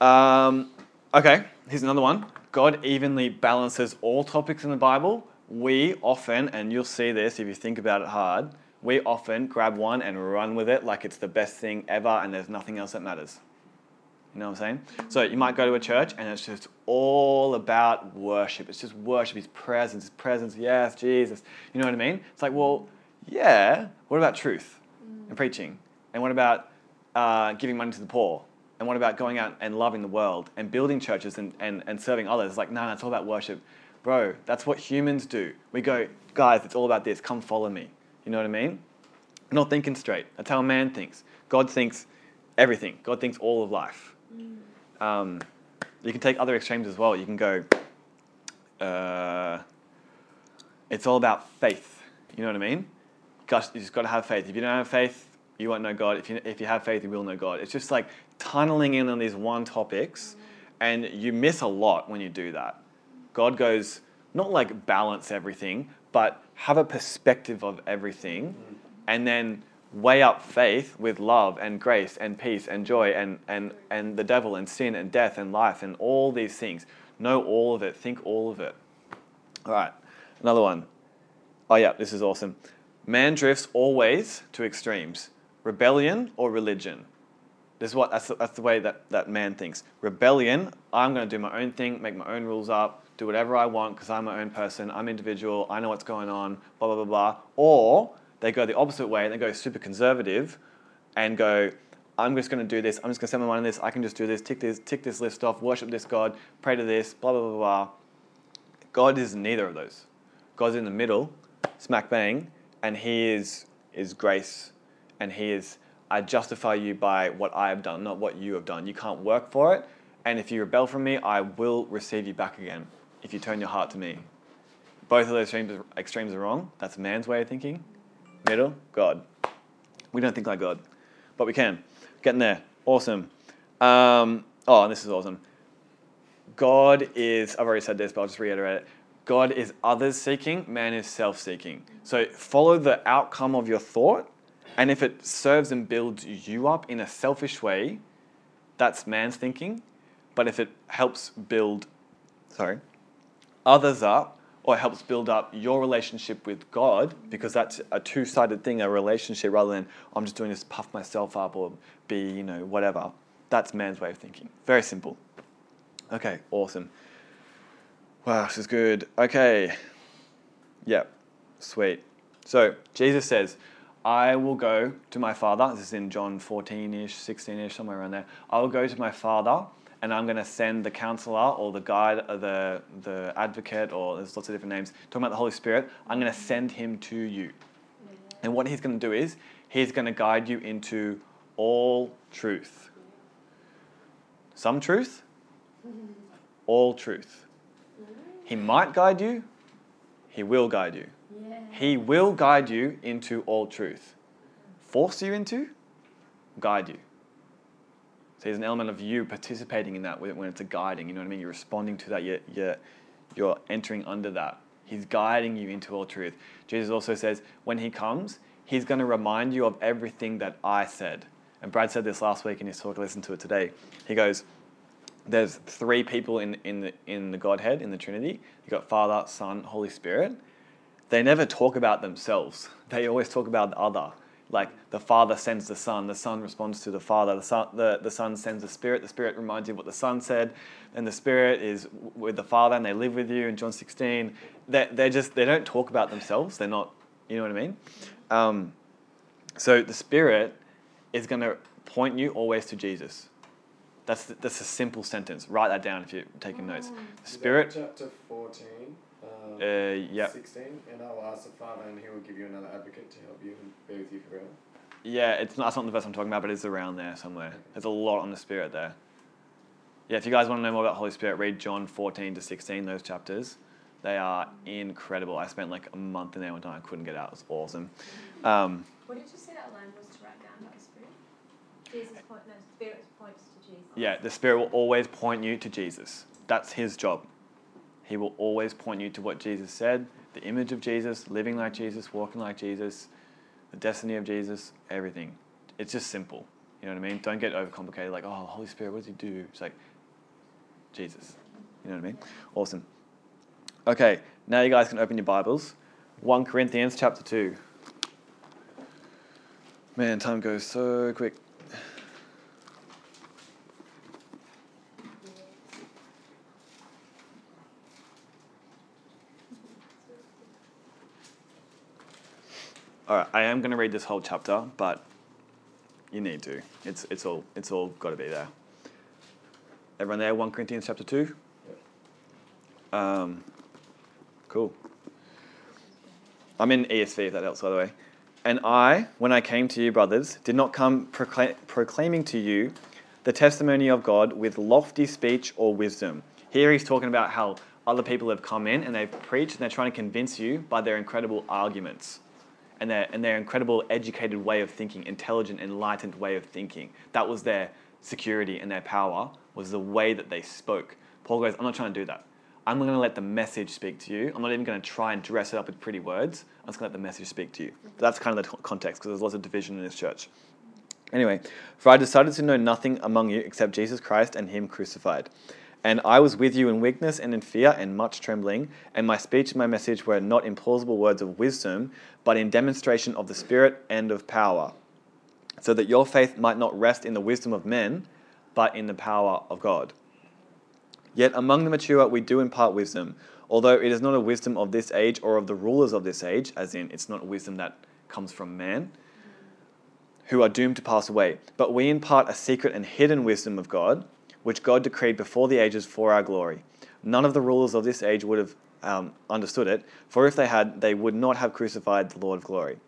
Um, okay, here's another one. God evenly balances all topics in the Bible. We often, and you'll see this if you think about it hard, we often grab one and run with it like it's the best thing ever and there's nothing else that matters. You know what I'm saying? So you might go to a church and it's just all about worship. It's just worship, His presence, His presence. Yes, Jesus. You know what I mean? It's like, well, yeah. What about truth and preaching? And what about uh, giving money to the poor? And what about going out and loving the world and building churches and, and, and serving others? It's like, no, no, it's all about worship. Bro, that's what humans do. We go, guys, it's all about this. Come follow me. You know what I mean? Not thinking straight. That's how a man thinks. God thinks everything. God thinks all of life. Um, you can take other extremes as well. You can go, uh, it's all about faith. You know what I mean? Gosh, you just got to have faith. If you don't have faith, you won't know God. If you, if you have faith, you will know God. It's just like tunneling in on these one topics, and you miss a lot when you do that. God goes, not like balance everything, but have a perspective of everything, and then weigh up faith with love and grace and peace and joy and, and, and the devil and sin and death and life and all these things. Know all of it, think all of it. All right, another one. Oh, yeah, this is awesome. Man drifts always to extremes rebellion or religion. This is what, that's, the, that's the way that, that man thinks. Rebellion, I'm going to do my own thing, make my own rules up, do whatever I want because I'm my own person, I'm individual, I know what's going on, blah, blah, blah, blah. Or they go the opposite way and they go super conservative and go, I'm just going to do this, I'm just going to spend my money on this, I can just do this, tick this, tick this list off, worship this God, pray to this, blah, blah, blah, blah. God is neither of those. God's in the middle, smack bang, and He is, is grace and He is, I justify you by what I have done, not what you have done. You can't work for it, and if you rebel from me, I will receive you back again if you turn your heart to me. Both of those extremes, extremes are wrong. That's man's way of thinking. Middle, God. We don't think like God, but we can. Getting there. Awesome. Um, oh, and this is awesome. God is, I've already said this, but I'll just reiterate it. God is others seeking, man is self seeking. So follow the outcome of your thought, and if it serves and builds you up in a selfish way, that's man's thinking. But if it helps build, sorry, others up, or helps build up your relationship with God, because that's a two sided thing, a relationship, rather than oh, I'm just doing this puff myself up or be, you know, whatever. That's man's way of thinking. Very simple. Okay, awesome. Wow, this is good. Okay. Yep, sweet. So Jesus says, I will go to my Father. This is in John 14 ish, 16 ish, somewhere around there. I will go to my Father and I'm going to send the counselor or the guide or the, the advocate or there's lots of different names. Talking about the Holy Spirit, I'm going to send him to you. And what he's going to do is he's going to guide you into all truth. Some truth, all truth. He might guide you, he will guide you. Yeah. He will guide you into all truth. Force you into, guide you. So there's an element of you participating in that when it's a guiding. You know what I mean? You're responding to that. You're, you're, you're entering under that. He's guiding you into all truth. Jesus also says, when he comes, he's going to remind you of everything that I said. And Brad said this last week in his talk. Listen to it today. He goes, there's three people in, in, the, in the Godhead, in the Trinity. You've got Father, Son, Holy Spirit. They never talk about themselves. They always talk about the other. Like the Father sends the Son, the Son responds to the Father, the Son, the, the Son sends the Spirit, the Spirit reminds you of what the Son said, and the Spirit is with the Father and they live with you in John 16. They're, they're just, they don't talk about themselves. They're not, you know what I mean? Um, so the Spirit is going to point you always to Jesus. That's, that's a simple sentence. Write that down if you're taking notes. The Spirit, Chapter 14, um, uh, yeah, 16, and I will ask the Father, and he will give you another advocate to help you and be with you forever. Yeah, it's not, that's not the verse I'm talking about, but it's around there somewhere. There's a lot on the Spirit there. Yeah, if you guys want to know more about Holy Spirit, read John 14 to 16, those chapters. They are incredible. I spent like a month in there one time. I couldn't get out. It was awesome. Um, What did you say that line was to write down by the Spirit? Jesus point, no, spirit points to Jesus. yeah, the Spirit will always point you to Jesus. That's his job. He will always point you to what Jesus said, the image of Jesus, living like Jesus, walking like Jesus, the destiny of Jesus, everything. It's just simple. You know what I mean? Don't get overcomplicated like, oh, Holy Spirit, what does he do? It's like, Jesus. You know what I mean? Awesome. Okay, now you guys can open your Bibles. 1 Corinthians chapter 2. Man, time goes so quick. All right, I am going to read this whole chapter, but you need to. It's, it's all it's all got to be there. Everyone there? One Corinthians chapter two. Um, cool. I'm in ESV if that helps, by the way. And I, when I came to you, brothers, did not come proclaim, proclaiming to you the testimony of God with lofty speech or wisdom. Here he's talking about how other people have come in and they've preached and they're trying to convince you by their incredible arguments and their, and their incredible educated way of thinking, intelligent, enlightened way of thinking. That was their security and their power, was the way that they spoke. Paul goes, I'm not trying to do that. I'm going to let the message speak to you. I'm not even going to try and dress it up with pretty words. I'm just going to let the message speak to you. That's kind of the context because there's lots of division in this church. Anyway, for I decided to know nothing among you except Jesus Christ and Him crucified. And I was with you in weakness and in fear and much trembling, and my speech and my message were not in plausible words of wisdom, but in demonstration of the Spirit and of power, so that your faith might not rest in the wisdom of men, but in the power of God. Yet among the mature we do impart wisdom, although it is not a wisdom of this age or of the rulers of this age, as in it's not a wisdom that comes from man, who are doomed to pass away. But we impart a secret and hidden wisdom of God, which God decreed before the ages for our glory. None of the rulers of this age would have um, understood it, for if they had, they would not have crucified the Lord of glory.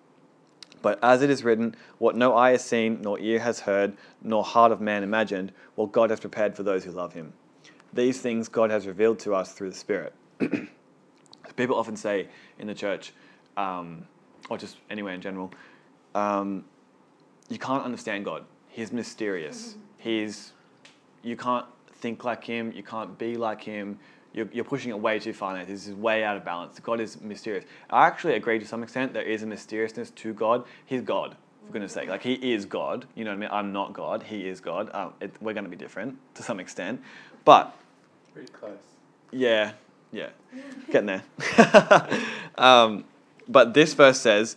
But as it is written, what no eye has seen, nor ear has heard, nor heart of man imagined, what God has prepared for those who love him. These things God has revealed to us through the Spirit. People often say in the church, um, or just anywhere in general, um, you can't understand God. He's mysterious. He's you can't think like him. You can't be like him. You're, you're pushing it way too far now. This is way out of balance. God is mysterious. I actually agree to some extent. There is a mysteriousness to God. He's God, for goodness sake. Like he is God. You know what I mean? I'm not God. He is God. Um, it, we're going to be different to some extent, but Pretty close. yeah, yeah, getting there. um, but this verse says,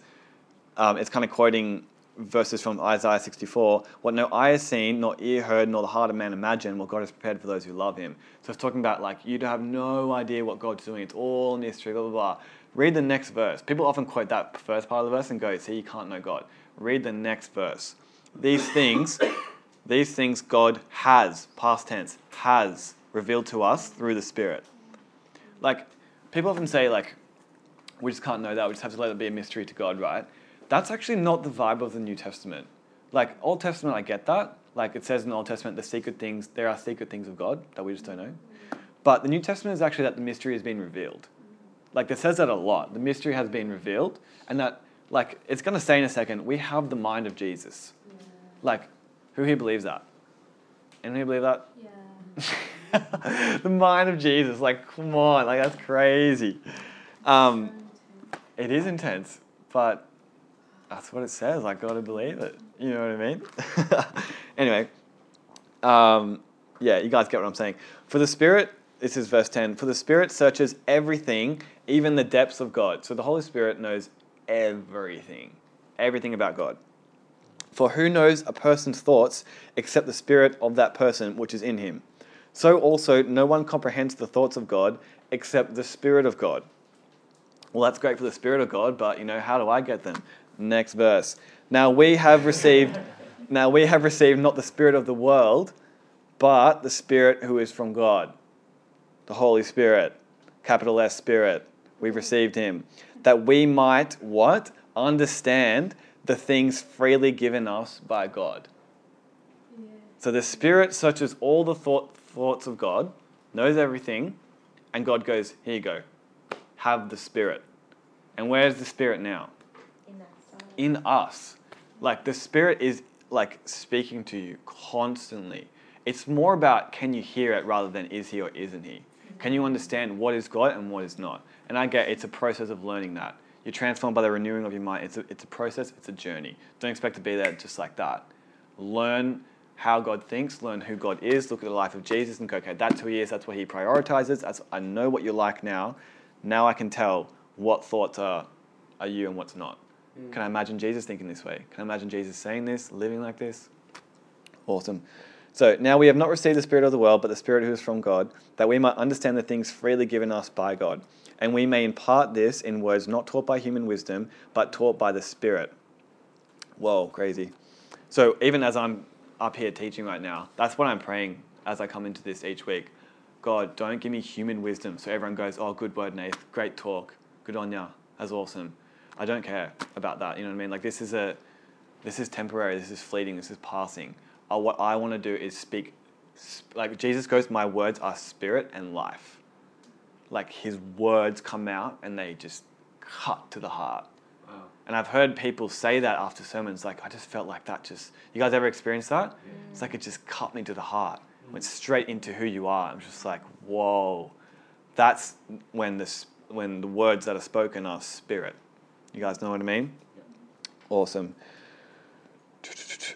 um, it's kind of quoting verses from Isaiah 64 what no eye has seen, nor ear heard, nor the heart of man imagined, what God has prepared for those who love him. So it's talking about like you have no idea what God's doing, it's all mystery, blah, blah, blah. Read the next verse. People often quote that first part of the verse and go, see, you can't know God. Read the next verse. These things, these things God has, past tense, has revealed to us through the Spirit. Like, people often say, like, we just can't know that, we just have to let it be a mystery to God, right? That's actually not the vibe of the New Testament. Like, Old Testament, I get that. Like, it says in the Old Testament, the secret things, there are secret things of God that we just don't know. But the New Testament is actually that the mystery has been revealed. Like, it says that a lot. The mystery has been revealed, and that, like, it's going to say in a second, we have the mind of Jesus. Like, who here believes that? Anyone believe that? Yeah. the mind of Jesus, like, come on, like, that's crazy. Um, it is intense, but that's what it says. I gotta believe it. You know what I mean? anyway, um, yeah, you guys get what I'm saying. For the Spirit, this is verse 10 For the Spirit searches everything, even the depths of God. So the Holy Spirit knows everything, everything about God. For who knows a person's thoughts except the spirit of that person which is in him? So also, no one comprehends the thoughts of God except the Spirit of God. Well, that's great for the Spirit of God, but you know, how do I get them? Next verse. Now we have received, now we have received not the Spirit of the world, but the Spirit who is from God, the Holy Spirit, capital S Spirit. We've received Him, that we might what understand the things freely given us by God. Yeah. So the Spirit searches all the thought, thoughts of God, knows everything, and God goes, Here you go. Have the Spirit. And where's the Spirit now? In us. Like the Spirit is like speaking to you constantly. It's more about can you hear it rather than is he or isn't he? Can you understand what is God and what is not? And I get it's a process of learning that. You're transformed by the renewing of your mind. It's a, it's a process, it's a journey. Don't expect to be there just like that. Learn how God thinks, learn who God is, look at the life of Jesus and go, okay, that's who he is, that's what he prioritizes. That's, I know what you're like now. Now I can tell what thoughts are, are you and what's not. Mm. Can I imagine Jesus thinking this way? Can I imagine Jesus saying this, living like this? Awesome. So now we have not received the Spirit of the world, but the Spirit who is from God, that we might understand the things freely given us by God. And we may impart this in words not taught by human wisdom, but taught by the Spirit. Whoa, crazy. So even as I'm up here teaching right now, that's what I'm praying as I come into this each week. God, don't give me human wisdom so everyone goes, oh, good word, Nath, great talk, good on ya, that's awesome. I don't care about that, you know what I mean? Like this is a, this is temporary, this is fleeting, this is passing. Uh, what I want to do is speak, sp- like Jesus goes, my words are spirit and life. Like his words come out and they just cut to the heart. Wow. And I've heard people say that after sermons, like, I just felt like that just, you guys ever experienced that? It's like it just cut me to the heart, went straight into who you are. I'm just like, whoa. That's when, this, when the words that are spoken are spirit. You guys know what I mean? Awesome.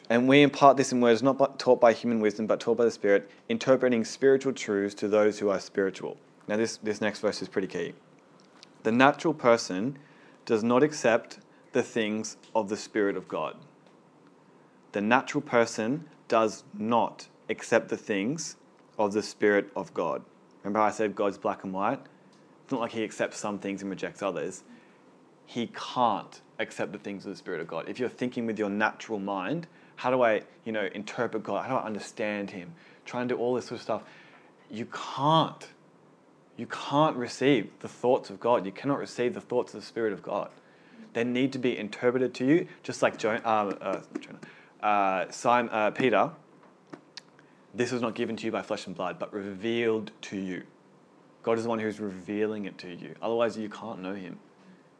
And we impart this in words not taught by human wisdom, but taught by the Spirit, interpreting spiritual truths to those who are spiritual. Now, this, this next verse is pretty key. The natural person does not accept the things of the Spirit of God. The natural person does not accept the things of the Spirit of God. Remember I said God's black and white? It's not like he accepts some things and rejects others. He can't accept the things of the Spirit of God. If you're thinking with your natural mind, how do I, you know, interpret God? How do I understand Him? Try and do all this sort of stuff. You can't. You can't receive the thoughts of God. You cannot receive the thoughts of the Spirit of God. They need to be interpreted to you, just like uh, uh, Jonah, uh, Simon, uh, Peter. This was not given to you by flesh and blood, but revealed to you. God is the one who's revealing it to you. Otherwise, you can't know Him.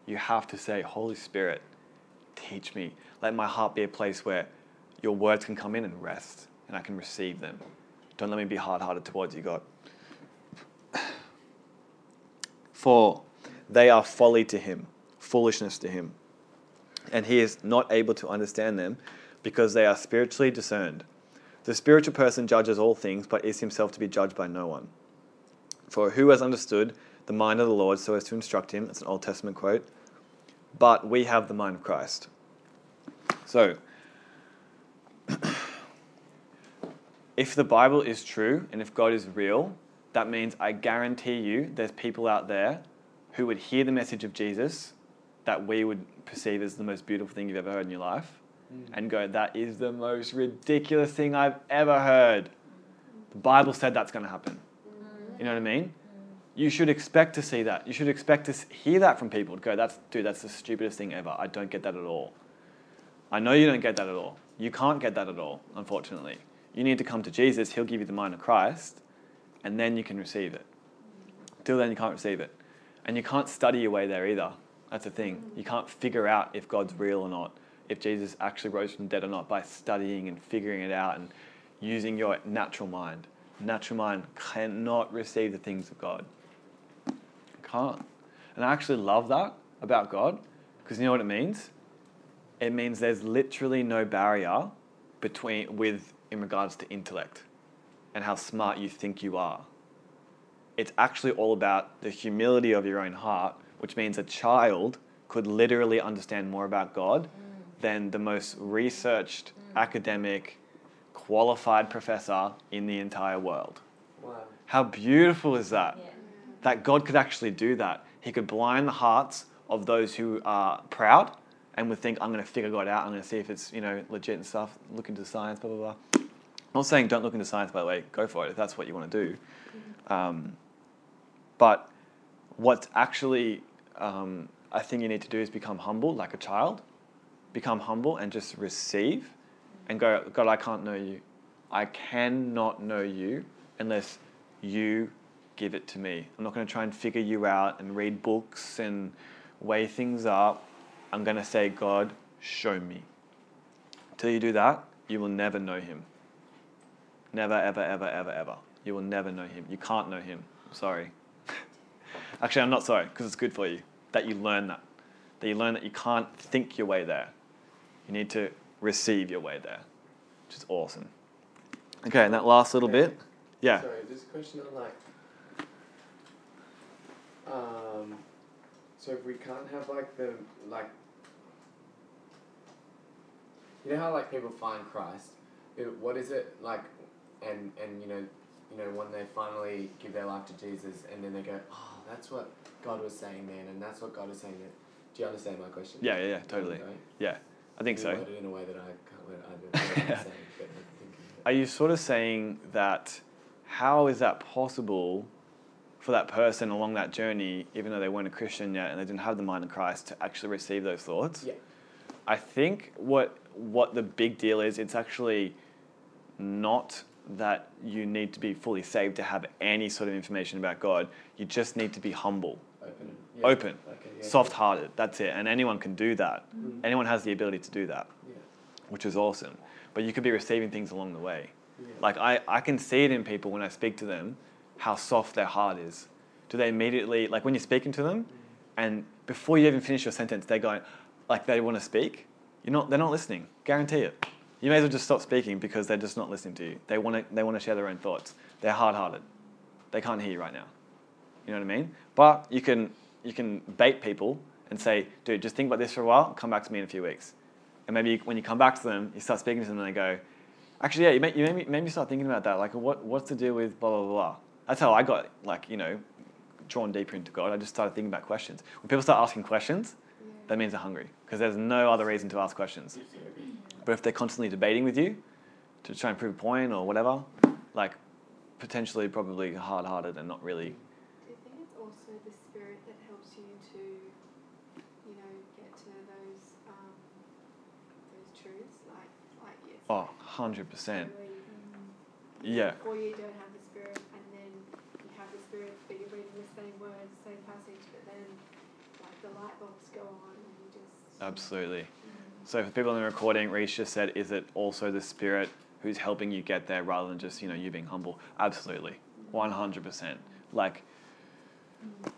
You have to say, Holy Spirit, teach me. Let my heart be a place where your words can come in and rest, and I can receive them. Don't let me be hard hearted towards you, God. For they are folly to him, foolishness to him, and he is not able to understand them because they are spiritually discerned. The spiritual person judges all things, but is himself to be judged by no one. For who has understood the mind of the Lord so as to instruct him? That's an Old Testament quote. But we have the mind of Christ. So, if the Bible is true and if God is real, that means I guarantee you there's people out there who would hear the message of Jesus that we would perceive as the most beautiful thing you've ever heard in your life mm. and go, that is the most ridiculous thing I've ever heard. The Bible said that's going to happen. Mm. You know what I mean? You should expect to see that. You should expect to hear that from people. To go, that's dude, that's the stupidest thing ever. I don't get that at all. I know you don't get that at all. You can't get that at all, unfortunately. You need to come to Jesus. He'll give you the mind of Christ, and then you can receive it. Till then, you can't receive it, and you can't study your way there either. That's the thing. You can't figure out if God's real or not, if Jesus actually rose from the dead or not, by studying and figuring it out and using your natural mind. Natural mind cannot receive the things of God. Can't. And I actually love that about God because you know what it means? It means there's literally no barrier between with in regards to intellect and how smart you think you are. It's actually all about the humility of your own heart, which means a child could literally understand more about God mm. than the most researched, mm. academic, qualified professor in the entire world. Wow. How beautiful is that? Yeah. That God could actually do that. He could blind the hearts of those who are proud and would think, I'm going to figure God out. I'm going to see if it's you know legit and stuff. Look into science, blah blah blah. I'm not saying don't look into science, by the way. Go for it if that's what you want to do. Um, but what's actually um, I think you need to do is become humble, like a child. Become humble and just receive, and go. God, I can't know you. I cannot know you unless you give it to me. I'm not going to try and figure you out and read books and weigh things up. I'm going to say, God, show me. Till you do that, you will never know Him. Never, ever, ever, ever, ever. You will never know Him. You can't know Him. Sorry. Actually, I'm not sorry because it's good for you that you learn that. That you learn that you can't think your way there. You need to receive your way there, which is awesome. Okay, and that last little bit. Yeah. Sorry, a question on like. Um, so if we can't have like the like. You know how like people find Christ, it, what is it like, and and you know, you know when they finally give their life to Jesus and then they go, oh, that's what God was saying then, and that's what God is saying then. Do you understand my question? Yeah, yeah, yeah, totally. Right? Yeah, I think You so. in a way that I can't. I don't know what I'm saying, but I'm thinking Are you sort of saying that how is that possible for that person along that journey, even though they weren't a Christian yet and they didn't have the mind of Christ, to actually receive those thoughts? Yeah. I think what what the big deal is, it's actually not that you need to be fully saved to have any sort of information about God. You just need to be humble, Open. Yeah. open, Okay, yeah. soft-hearted. That's it. And anyone can do that. Mhm. Anyone has the ability to do that, Yeah. which is awesome. But you could be receiving things along the way. Like I, I can see it in people when I speak to them, how soft their heart is. Do they immediately like when you're speaking to them, and before you even finish your sentence, they're going, like they want to speak. You're not. They're not listening. Guarantee it. You may as well just stop speaking because they're just not listening to you. They want to. They want to share their own thoughts. They're hard-hearted. They can't hear you right now. You know what I mean? But you can you can bait people and say, dude, just think about this for a while. Come back to me in a few weeks. And maybe when you come back to them, you start speaking to them, and they go, actually, yeah, you made, you made, me, made me start thinking about that. Like, what, what's to do with blah, blah, blah. That's how I got, like, you know, drawn deeper into God. I just started thinking about questions. When people start asking questions, that means they're hungry because there's no other reason to ask questions. But if they're constantly debating with you to try and prove a point or whatever, like, potentially probably hard hearted and not really. Do you think it's also the spirit that helps you to, you know, get to those um, those truths, like like Oh, 100%. where you- Yeah. Before you don't have the spirit, and then you have the spirit, but you're reading the same words, same passage, but then like the light bulbs go on, and you just Absolutely. Mm. So for people in the recording, Reese just said, is it also the spirit who's helping you get there rather than just, you know, you being humble? Absolutely. Mm. 100%. Like, mm.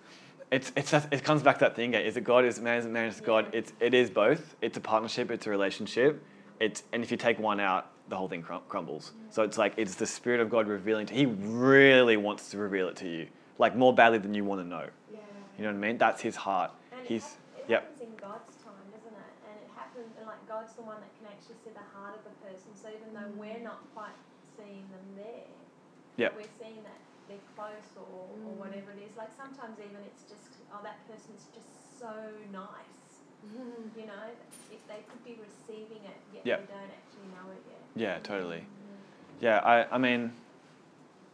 it's, it's just, it comes back to that thing, eh, is it God, is it man, is it man, is it God? It's, it is both. It's a partnership, it's a relationship. It's, and if you take one out, the whole thing crumbles. So it's like, it's the spirit of God revealing to He really wants to reveal it to you. Like more badly than you want to know. Yeah. You know what I mean? That's His heart. And He's, hap- it yep. happens in God's time, doesn't it? And it happens, and like God's the one that can actually see the heart of the person. So even though mm. we're not quite seeing them there, Yep. we're seeing that they're close or, or mm. whatever it is. Like sometimes even it's just, oh, that person's just so nice. You know, if they could be receiving it, yet Yep. they don't actually know it yet. Yeah, totally. Mm-hmm. Yeah, I, I mean,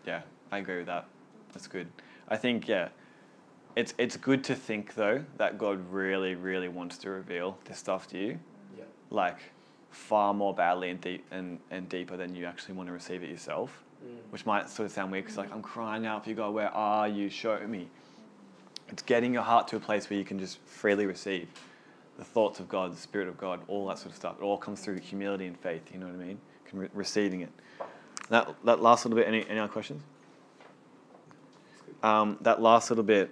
yeah, I agree with that. That's good. I think, yeah, it's, it's good to think, though, that God really, really wants to reveal this stuff to you, Yeah. like far more badly and, deep, and, and deeper than you actually want to receive it yourself, Mm. which might sort of sound weird because, like, I'm crying out for you, God, where are you? Show me. It's getting your heart to a place where you can just freely receive the thoughts of God, the Spirit of God, all that sort of stuff. It all comes through humility and faith, you know what I mean? Can re- receiving it. That, that last little bit, any, any other questions? Um, that last little bit,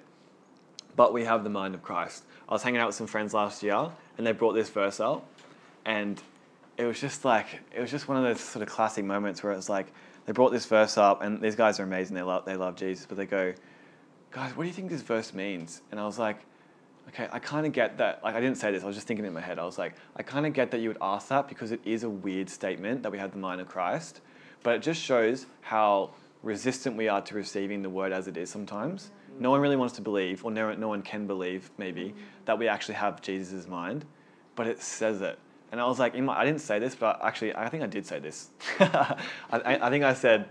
but we have the mind of Christ. I was hanging out with some friends last year and they brought this verse up and it was just like, it was just one of those sort of classic moments where it was like, they brought this verse up and these guys are amazing. They love, they love Jesus, but they go, guys, what do you think this verse means? And I was like, okay, I kind of get that. Like, I didn't say this, I was just thinking in my head. I was like, I kind of get that you would ask that because it is a weird statement that we have the mind of Christ, but it just shows how resistant we are to receiving the word as it is sometimes. No one really wants to believe, or no, no one can believe, maybe, that we actually have Jesus' mind, but it says it. And I was like, my, I didn't say this, but actually, I think I did say this. I, I, I think I said,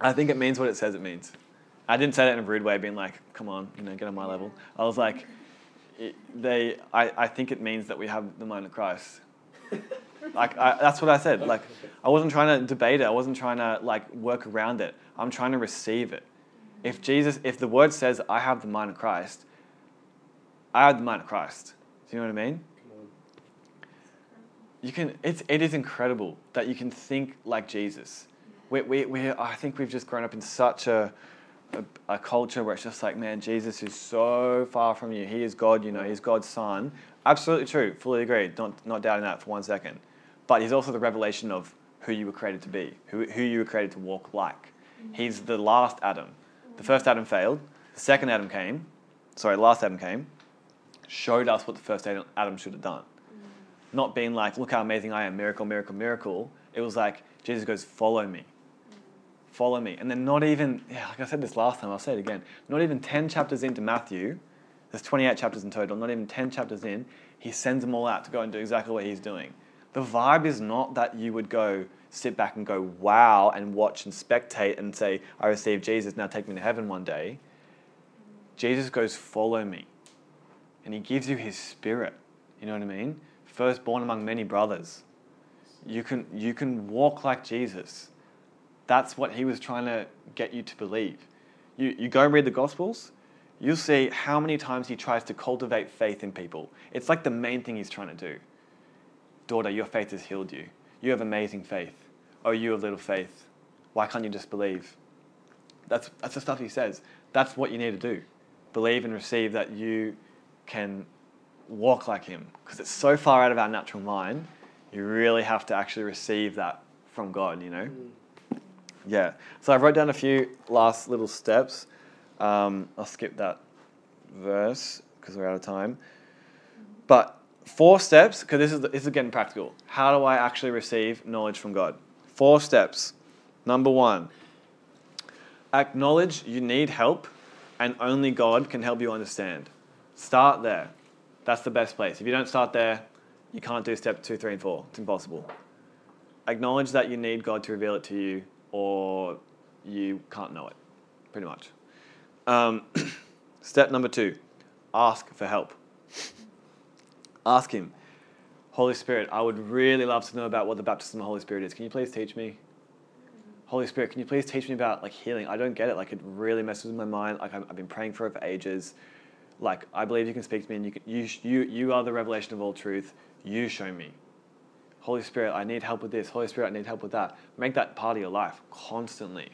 I think it means what it says it means. I didn't say that in a rude way, being like, come on, you know, get on my level. I was like, it, they, I, I think it means that we have the mind of Christ. Like, I, that's what I said. Like, I wasn't trying to debate it. I wasn't trying to, like, work around it. I'm trying to receive it. If Jesus, if the word says, I have the mind of Christ, I have the mind of Christ. Do you know what I mean? You can it's it is incredible that you can think like jesus we, we, we i think we've just grown up in such a, a a culture where it's just like man jesus is so far from you he is god you know he's god's son absolutely true fully agree not not doubting that for one second but he's also the revelation of who you were created to be who, who you were created to walk like. Mm-hmm. He's the last adam. The mm-hmm. first adam failed. The second adam came. Sorry the last adam came. Showed us what the first adam Adam should have done. Mm-hmm. Not being like, look how amazing I am, miracle, miracle, miracle. It was like, Jesus goes, follow me. Follow me. And then not even, yeah, like I said this last time, I'll say it again, not even 10 chapters into Matthew, there's 28 chapters in total, not even 10 chapters in, he sends them all out to go and do exactly what he's doing. The vibe is not that you would go sit back and go, wow, and watch and spectate and say, I received Jesus, now take me to heaven one day. Jesus goes, follow me. And he gives you his spirit. You know what I mean? Firstborn among many brothers. You can, you can walk like Jesus. That's what he was trying to get you to believe. You, you go and read the Gospels, you'll see how many times he tries to cultivate faith in people. It's like the main thing he's trying to do. Daughter, your faith has healed you. You have amazing faith. Oh, you have little faith. Why can't you just believe? That's, that's the stuff he says. That's what you need to do. Believe and receive that you can walk like him because it's so far out of our natural mind. You really have to actually receive that from God, you know? Yeah. So I wrote down a few last little steps. Um, I'll skip that verse because we're out of time. But four steps, because this is, this is getting practical. How do I actually receive knowledge from God? Four steps. Number one, acknowledge you need help and only God can help you understand. Start there. That's the best place. If you don't start there, you can't do step two, three, and four. It's impossible. Acknowledge that you need God to reveal it to you, or you can't know it, pretty much. Um, step number two ask for help. Ask Him, Holy Spirit, I would really love to know about what the baptism of the Holy Spirit is. Can you please teach me? Holy Spirit, can you please teach me about like healing? I don't get it. Like it really messes with my mind. Like I've, I've been praying for it for ages like I believe you can speak to me and you can, you you you are the revelation of all truth. You show me. Holy Spirit, I need help with this. Holy Spirit, I need help with that. Make that part of your life constantly.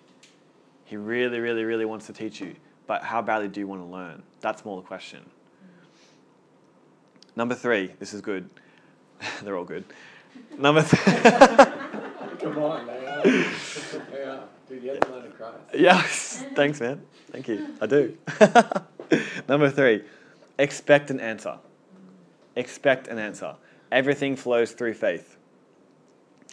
He really, really, really wants to teach you, but how badly do you want to learn? That's more the question. Number three, this is good. They're all good. Number three. Come on, they are. they are. Dude, you have the mind of Christ. yes, thanks, man. Thank you. I do. Number three, expect an answer. Expect an answer. Everything flows through faith.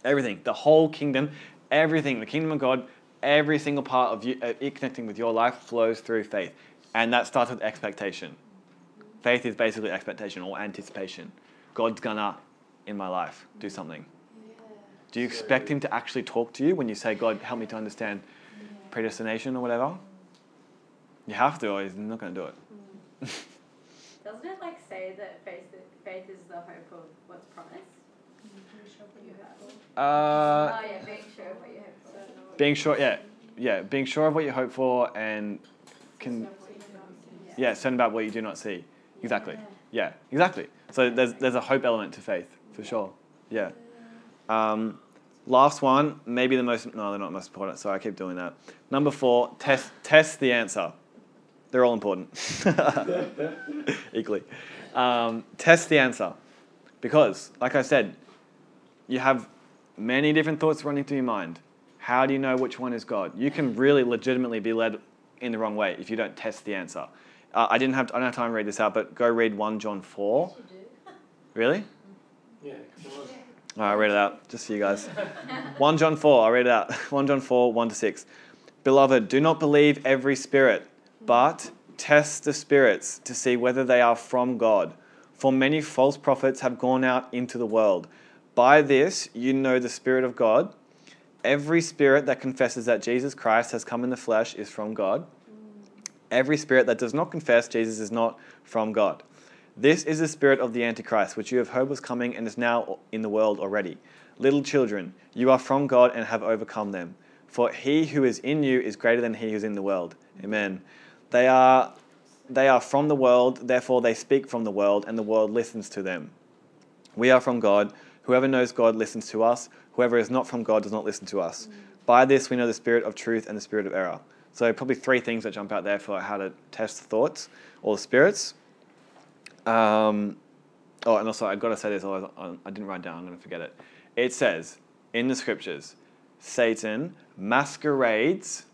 Everything, the whole kingdom, everything, the kingdom of God, every single part of you, uh, it connecting with your life flows through faith. And that starts with expectation. Faith is basically expectation or anticipation. God's gonna, in my life, do something. Do you expect Him to actually talk to you when you say, God, help me to understand predestination or whatever? You have to, or He's not going to do it. Doesn't it like say that faith faith is the hope of what's promised? Uh, oh yeah, being sure of what you hope for. being sure, yeah, yeah, being sure of what you hope for and can, yeah, certain about what you do not see. Exactly. Yeah, exactly. So there's there's a hope element to faith for sure. Yeah. Um, last one, maybe the most no, they're not the most important. So I keep doing that. Number four, test test the answer. They're all important, equally. Um, test the answer, because like I said, you have many different thoughts running through your mind. How do you know which one is God? You can really legitimately be led in the wrong way if you don't test the answer. Uh, I didn't have I don't have time to read this out, but go read one John four. Yes, you do. Really? Yeah. All right, I'll read it out just for you guys. 1 John 4, I'll read it out. 1 John 4, 1 to 6. Beloved, do not believe every spirit, but test the spirits to see whether they are from God. For many false prophets have gone out into the world. By this you know the Spirit of God. Every spirit that confesses that Jesus Christ has come in the flesh is from God. Every spirit that does not confess Jesus is not from God. This is the spirit of the Antichrist, which you have heard was coming and is now in the world already. Little children, you are from God and have overcome them. For he who is in you is greater than he who is in the world. Amen. They are, they are from the world, therefore they speak from the world, and the world listens to them. We are from God. Whoever knows God listens to us. Whoever is not from God does not listen to us. By this we know the spirit of truth and the spirit of error. So, probably three things that jump out there for how to test thoughts or the spirits. Um, oh, and also I've got to say this. Otherwise, I didn't write down. I'm going to forget it. It says in the scriptures, Satan masquerades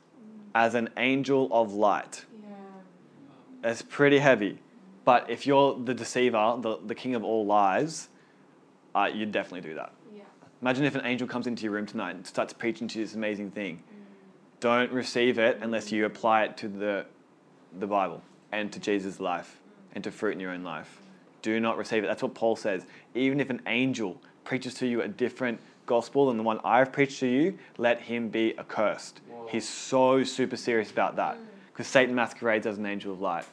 as an angel of light. Yeah. It's pretty heavy. But if you're the deceiver, the, the king of all lies, uh, you'd definitely do that. Yeah. Imagine if an angel comes into your room tonight and starts preaching to you this amazing thing. Don't receive it unless you apply it to the, the Bible and to Jesus' life and to fruit in your own life. Do not receive it. That's what Paul says. Even if an angel preaches to you a different gospel than the one I've preached to you, let him be accursed. Whoa. He's so super serious about that mm. because Satan masquerades as an angel of light.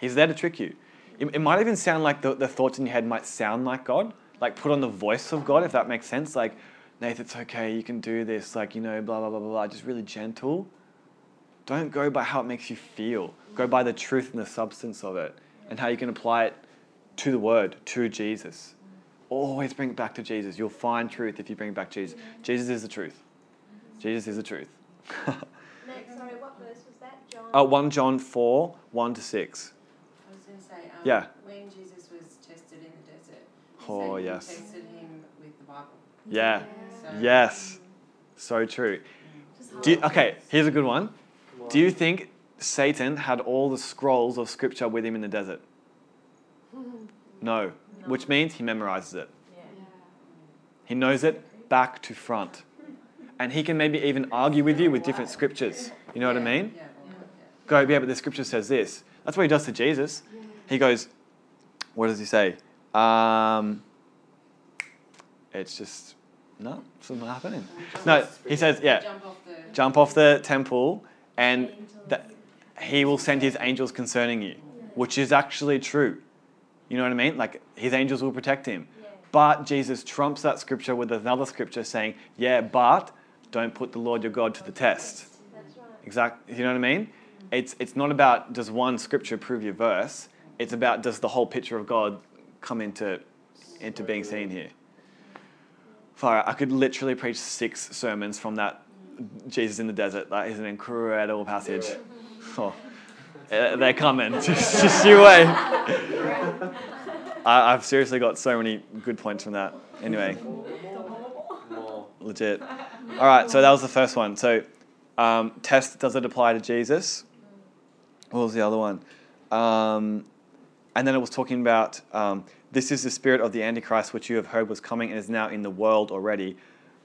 He's there to trick you. It, it might even sound like the, the thoughts in your head might sound like God, like put on the voice of God, if that makes sense. Like, Nathan, it's okay, you can do this, like, you know, blah, blah, blah, blah, blah, just really gentle. Don't go by how it makes you feel. Go by the truth and the substance of it and how you can apply it to the word, to Jesus. Always bring it back to Jesus. You'll find truth if you bring it back to Jesus. Jesus is the truth. Jesus is the truth. Next, sorry, what verse was that? John. uh, 1 John 4, 1 to 6. I was going to say, um, Yeah. when Jesus was tested in the desert, Oh, Satan yes. tested him with the Bible. Yeah. So, Yes. So true. Do you, okay, here's a good one. Do you think Satan had all the scrolls of scripture with him in the desert? No. Which means he memorizes it. Yeah. Yeah. He knows it back to front. And he can maybe even argue with you with different scriptures. You know what I mean? Go, yeah, but the scripture says this. That's what he does to Jesus. He goes, what does he say? Um, it's just, no, not happening. No, he says, yeah. yeah, Jump off the. jump off the temple and that he will send his angels concerning you, which is actually true. You know what I mean? Like his angels will protect him. But Jesus trumps that scripture with another scripture saying, yeah, but don't put the Lord your God to the test. Exactly. You know what I mean? It's, it's not about does one scripture prove your verse. It's about does the whole picture of God come into, into being seen here. Far. I could literally preach six sermons from that Jesus in the desert. That is an incredible passage. Oh, uh, they're coming. Just, just you wait. I, I've seriously got so many good points from that. Anyway, legit. All right, so that was the first one. So, um, test does it apply to Jesus? What was the other one? Um, and then it was talking about um, this is the spirit of the Antichrist, which you have heard was coming and is now in the world already.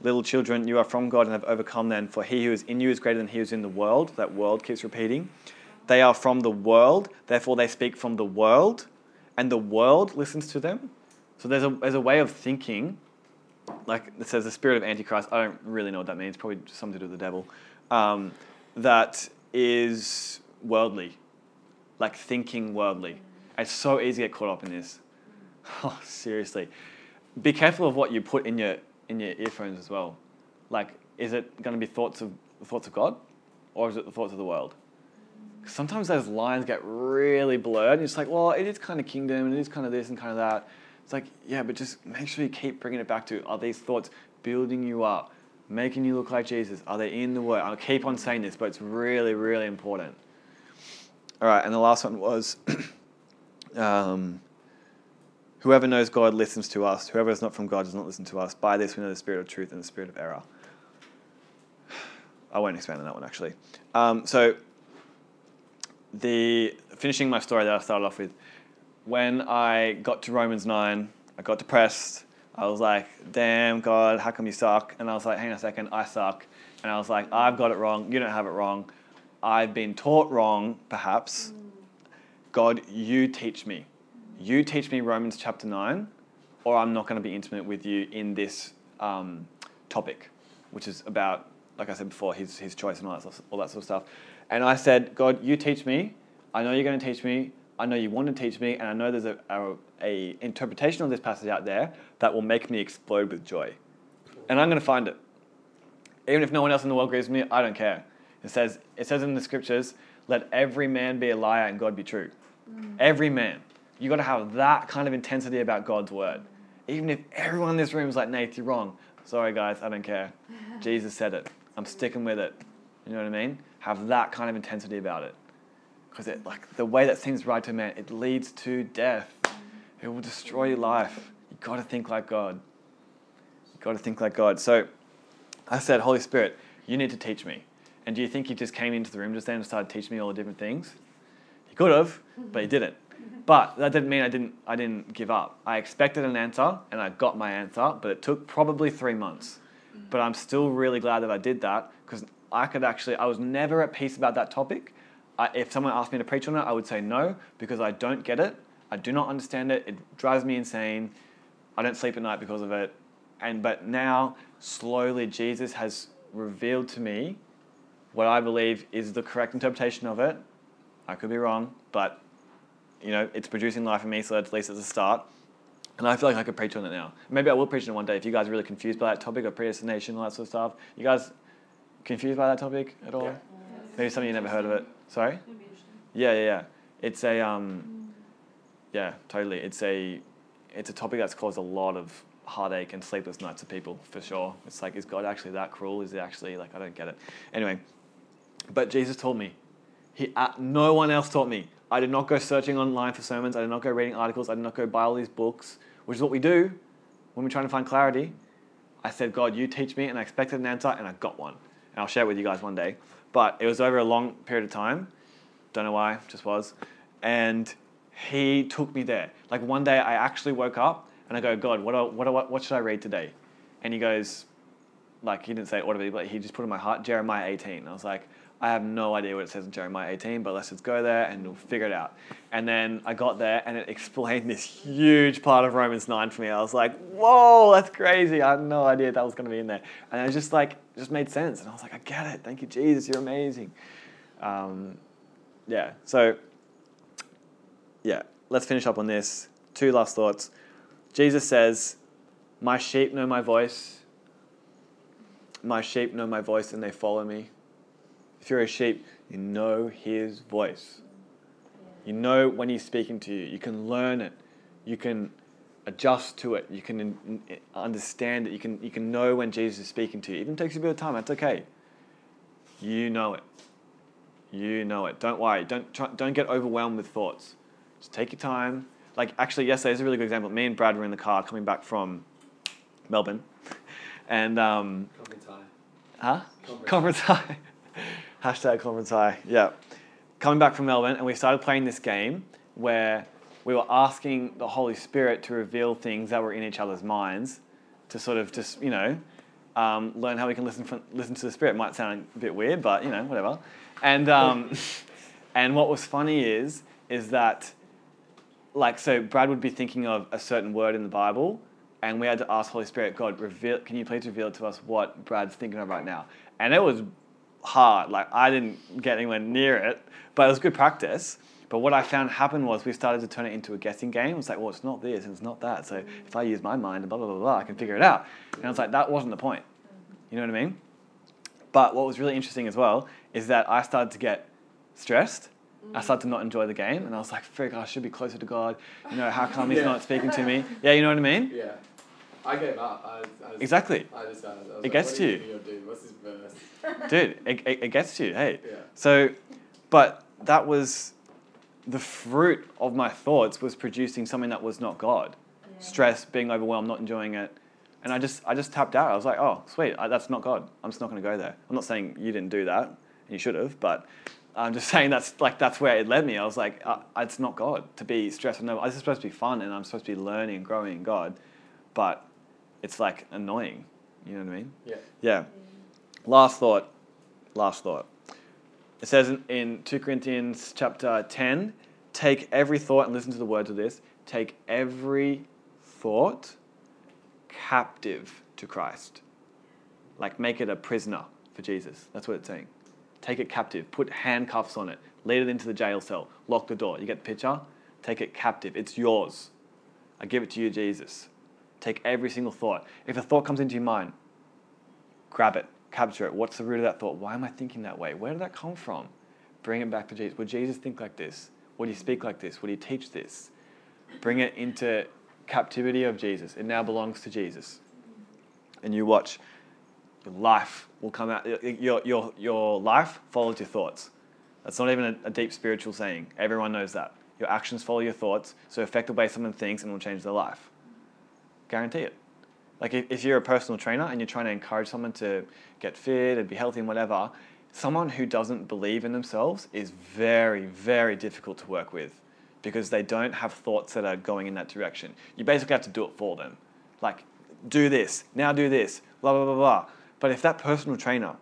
Little children, you are from God and have overcome them, for he who is in you is greater than he who is in the world. That world keeps repeating. They are from the world, therefore they speak from the world, and the world listens to them. So there's a, there's a way of thinking, like it says the spirit of Antichrist. I don't really know what that means, probably something to do with the devil, um, that is worldly, like thinking worldly. It's so easy to get caught up in this. Oh, seriously. Be careful of what you put in your in your earphones as well. Like, is it going to be thoughts of thoughts of God, or is it the thoughts of the world? sometimes those lines get really blurred. And it's like, well, it is kind of kingdom, and it is kind of this and kind of that. It's like, yeah, but just make sure you keep bringing it back to are these thoughts building you up, making you look like Jesus? Are they in the Word? I'll keep on saying this, but it's really, really important. All right, and the last one was. um, Whoever knows God listens to us. Whoever is not from God does not listen to us. By this we know the spirit of truth and the spirit of error. I won't expand on that one actually. Um, so the finishing my story that I started off with, when I got to Romans nine, I got depressed. I was like, "Damn God, how come you suck?" And I was like, "Hang on a second, I suck." And I was like, "I've got it wrong. You don't have it wrong. I've been taught wrong, perhaps. God, you teach me. You teach me Romans chapter nine, or I'm not going to be intimate with you in this um, topic, which is about, like I said before, his his choice and all that sort of- all that sort of stuff." And I said, God, you teach me. I know you're going to teach me. I know you want to teach me, and I know there's a, a, a interpretation of this passage out there that will make me explode with joy. And I'm going to find it. Even if no one else in the world agrees with me, I don't care. It says, it says in the scriptures, let every man be a liar and God be true. Every man. You got to have that kind of intensity about God's word. Even if everyone in this room is like, Nate, you're wrong. Sorry, guys, I don't care. Jesus said it. I'm sticking with it. You know what I mean? Have that kind of intensity about it. Because it, like the way that seems right to man, it leads to death. Mm-hmm. It will destroy your life. You've got to think like God. You've got to think like God. So I said, Holy Spirit, you need to teach me. And do you think you just came into the room just then and started teaching me all the different things? He could have, but he mm-hmm. didn't. But that didn't mean I didn't, I didn't give up. I expected an answer and I got my answer, but it took probably three months. Mm. But I'm still really glad that I did that because I could actually, I was never at peace about that topic. I, if someone asked me to preach on it, I would say no because I don't get it. I do not understand it. It drives me insane. I don't sleep at night because of it. And but now, slowly, Jesus has revealed to me what I believe is the correct interpretation of it. I could be wrong, but you know, it's producing life in me, so at least it's a start. And I feel like I could preach on it now. Maybe I will preach on it one day if you guys are really confused by that topic of predestination, all that sort of stuff. You guys confused by that topic at all? Yeah. Maybe some of you never heard of it. Sorry? Yeah, yeah, yeah. It's a um, yeah, totally. It's a it's a topic that's caused a lot of heartache and sleepless nights to people for sure. It's like, is God actually that cruel? Is he actually like I don't get it. Anyway, but Jesus told me. He uh, no one else taught me. I did not go searching online for sermons. I did not go reading articles. I did not go buy all these books, which is what we do when we're trying to find clarity. I said, God, you teach me, and I expected an answer, and I got one. And I'll share it with you guys one day. But it was over a long period of time. Don't know why, just was. And he took me there. Like one day, I actually woke up and I go, God, what, what, what, should I read today? And he goes, like, he didn't say it audibly, but he just put in my heart, Jeremiah 18. And I was like, I have no idea what it says in Jeremiah 18, but let's just go there and we'll figure it out. And then I got there and it explained this huge part of Romans 9 for me. I was like, whoa, that's crazy. I had no idea that was going to be in there. And it just like, it just made sense. And I was like, I get it. Thank you, Jesus. You're amazing. Um, yeah, so yeah, let's finish up on this. Two last thoughts. Jesus says, My sheep know my voice. My sheep know my voice and they follow me. If you're a sheep, you know his voice. You know when he's speaking to you. You can learn it. You can adjust to it. You can understand it. You can, you can know when Jesus is speaking to you. Even takes a bit of time, that's okay. You know it. You know it. Don't worry. Don't, try, don't get overwhelmed with thoughts. Just take your time. Like, actually, yesterday is a really good example. Me and Brad were in the car coming back from Melbourne. And, um, Conference high. huh? Conference. Conference high. Hashtag conference high. Yeah. Coming back from Melbourne, and we started playing this game where we were asking the Holy Spirit to reveal things that were in each other's minds to sort of just, you know, um, learn how we can listen, from, listen to the Spirit. Might sound a bit weird, but, you know, whatever. And, um, and what was funny is, is that, like, so Brad would be thinking of a certain word in the Bible, and we had to ask Holy Spirit, God, reveal, can you please reveal to us what Brad's thinking of right now? And it was hard. Like I didn't get anywhere near it, but it was good practice. But what I found happened was we started to turn it into a guessing game. It's like, well, it's not this and it's not that. So if I use my mind and blah blah blah blah, I can figure it out. And I was like, that wasn't the point. You know what I mean? But what was really interesting as well is that I started to get stressed. I started to not enjoy the game, and I was like, "Frick, I should be closer to God." You know, how come He's Yeah. not speaking to me? Yeah, you know what I mean? Yeah. I gave up. I, I just, Exactly. I just, I was It like, gets to are you. doing, dude? What's this verse? Dude, it, it, it gets to you. Hey, Yeah. So, but that was the fruit of my thoughts was producing something that was not God. Stress, being overwhelmed, not enjoying it. And I just, I just tapped out. I was like, oh, sweet, I, that's not God. I'm just not going to go there. I'm not saying you didn't do that, and you should have, but I'm just saying that's like that's where it led me. I was like, uh, it's not God to be stressed. And no, this is supposed to be fun, and I'm supposed to be learning and growing in God, but it's like annoying. You know what I mean? Yeah. Yeah. Last thought. Last thought. It says in, in 2 Corinthians chapter 10, take every thought, and listen to the words of this take every thought captive to Christ. Like make it a prisoner for Jesus. That's what it's saying. Take it captive, put handcuffs on it, lead it into the jail cell, lock the door. You get the picture? Take it captive. It's yours. I give it to you, Jesus. Take every single thought. If a thought comes into your mind, grab it, capture it. What's the root of that thought? Why am I thinking that way? Where did that come from? Bring it back to Jesus. Would Jesus think like this? Would he speak like this? Would he teach this? Bring it into captivity of Jesus. It now belongs to Jesus. And you watch, your life will come out. Your, your, your life follows your thoughts. That's not even a, a deep spiritual saying. Everyone knows that. Your actions follow your thoughts, so affect the way someone thinks and will change their life. Guarantee it. Like if, if you're a personal trainer and you're trying to encourage someone to get fit and be healthy and whatever, someone who doesn't believe in themselves is very, very difficult to work with because they don't have thoughts that are going in that direction. You basically have to do it for them. Like, do this, now do this, blah, blah, blah, blah. But if that personal trainer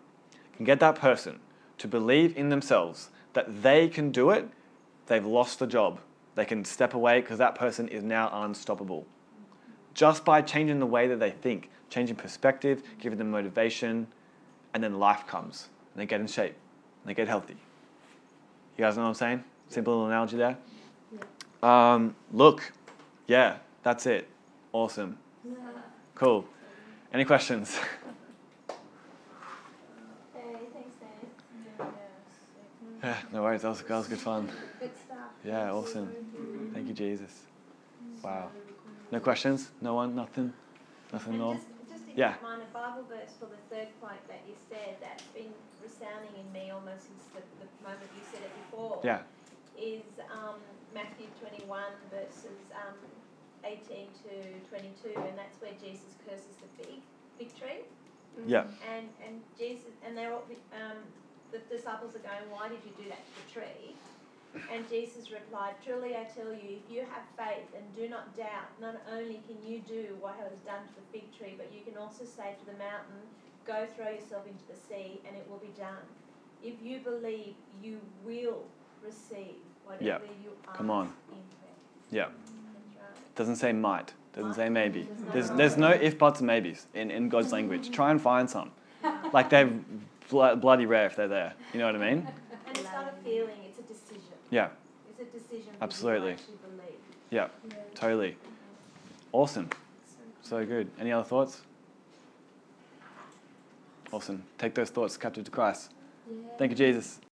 can get that person to believe in themselves that they can do it, they've lost the job. They can step away because that person is now unstoppable. Just by changing the way that they think, changing perspective, giving them motivation, and then life comes. And they get in shape. And they get healthy. You guys know what I'm saying? Simple little analogy there. Um, look, yeah, that's it. Awesome. Cool. Any questions? Hey, thanks, Dan. yeah, no worries. That was, that was good fun. Good stuff. Yeah, awesome. Thank you, Jesus. Wow. No questions? No one? Nothing? Nothing And at all? just, just if Yeah. mind, a Bible verse for the third point that you said that's been resounding in me almost since the, the moment you said it before. Yeah. Is um, Matthew 21 verses um, 18 to 22, and that's where Jesus curses the fig, fig tree. Yeah. And and Jesus and they're all um, the disciples are going, why did you do that to the tree? And Jesus replied, Truly I tell you, if you have faith and do not doubt, not only can you do what I was done to the fig tree, but you can also say to the mountain, Go throw yourself into the sea, and it will be done. If you believe, you will receive whatever you ask Come on. Yeah. Right. Doesn't say might. Doesn't say maybe. There's There's, no if, buts, and maybes in, in God's language. Try and find some. Like they're blo- bloody rare if they're there. You know what I mean? And it's not a feeling, it's a decision. Yeah. It's a decision Absolutely. you actually believe. Yeah. Totally. Awesome. So good. Any other thoughts? Awesome. Take those thoughts captive to Christ. Thank you, Jesus.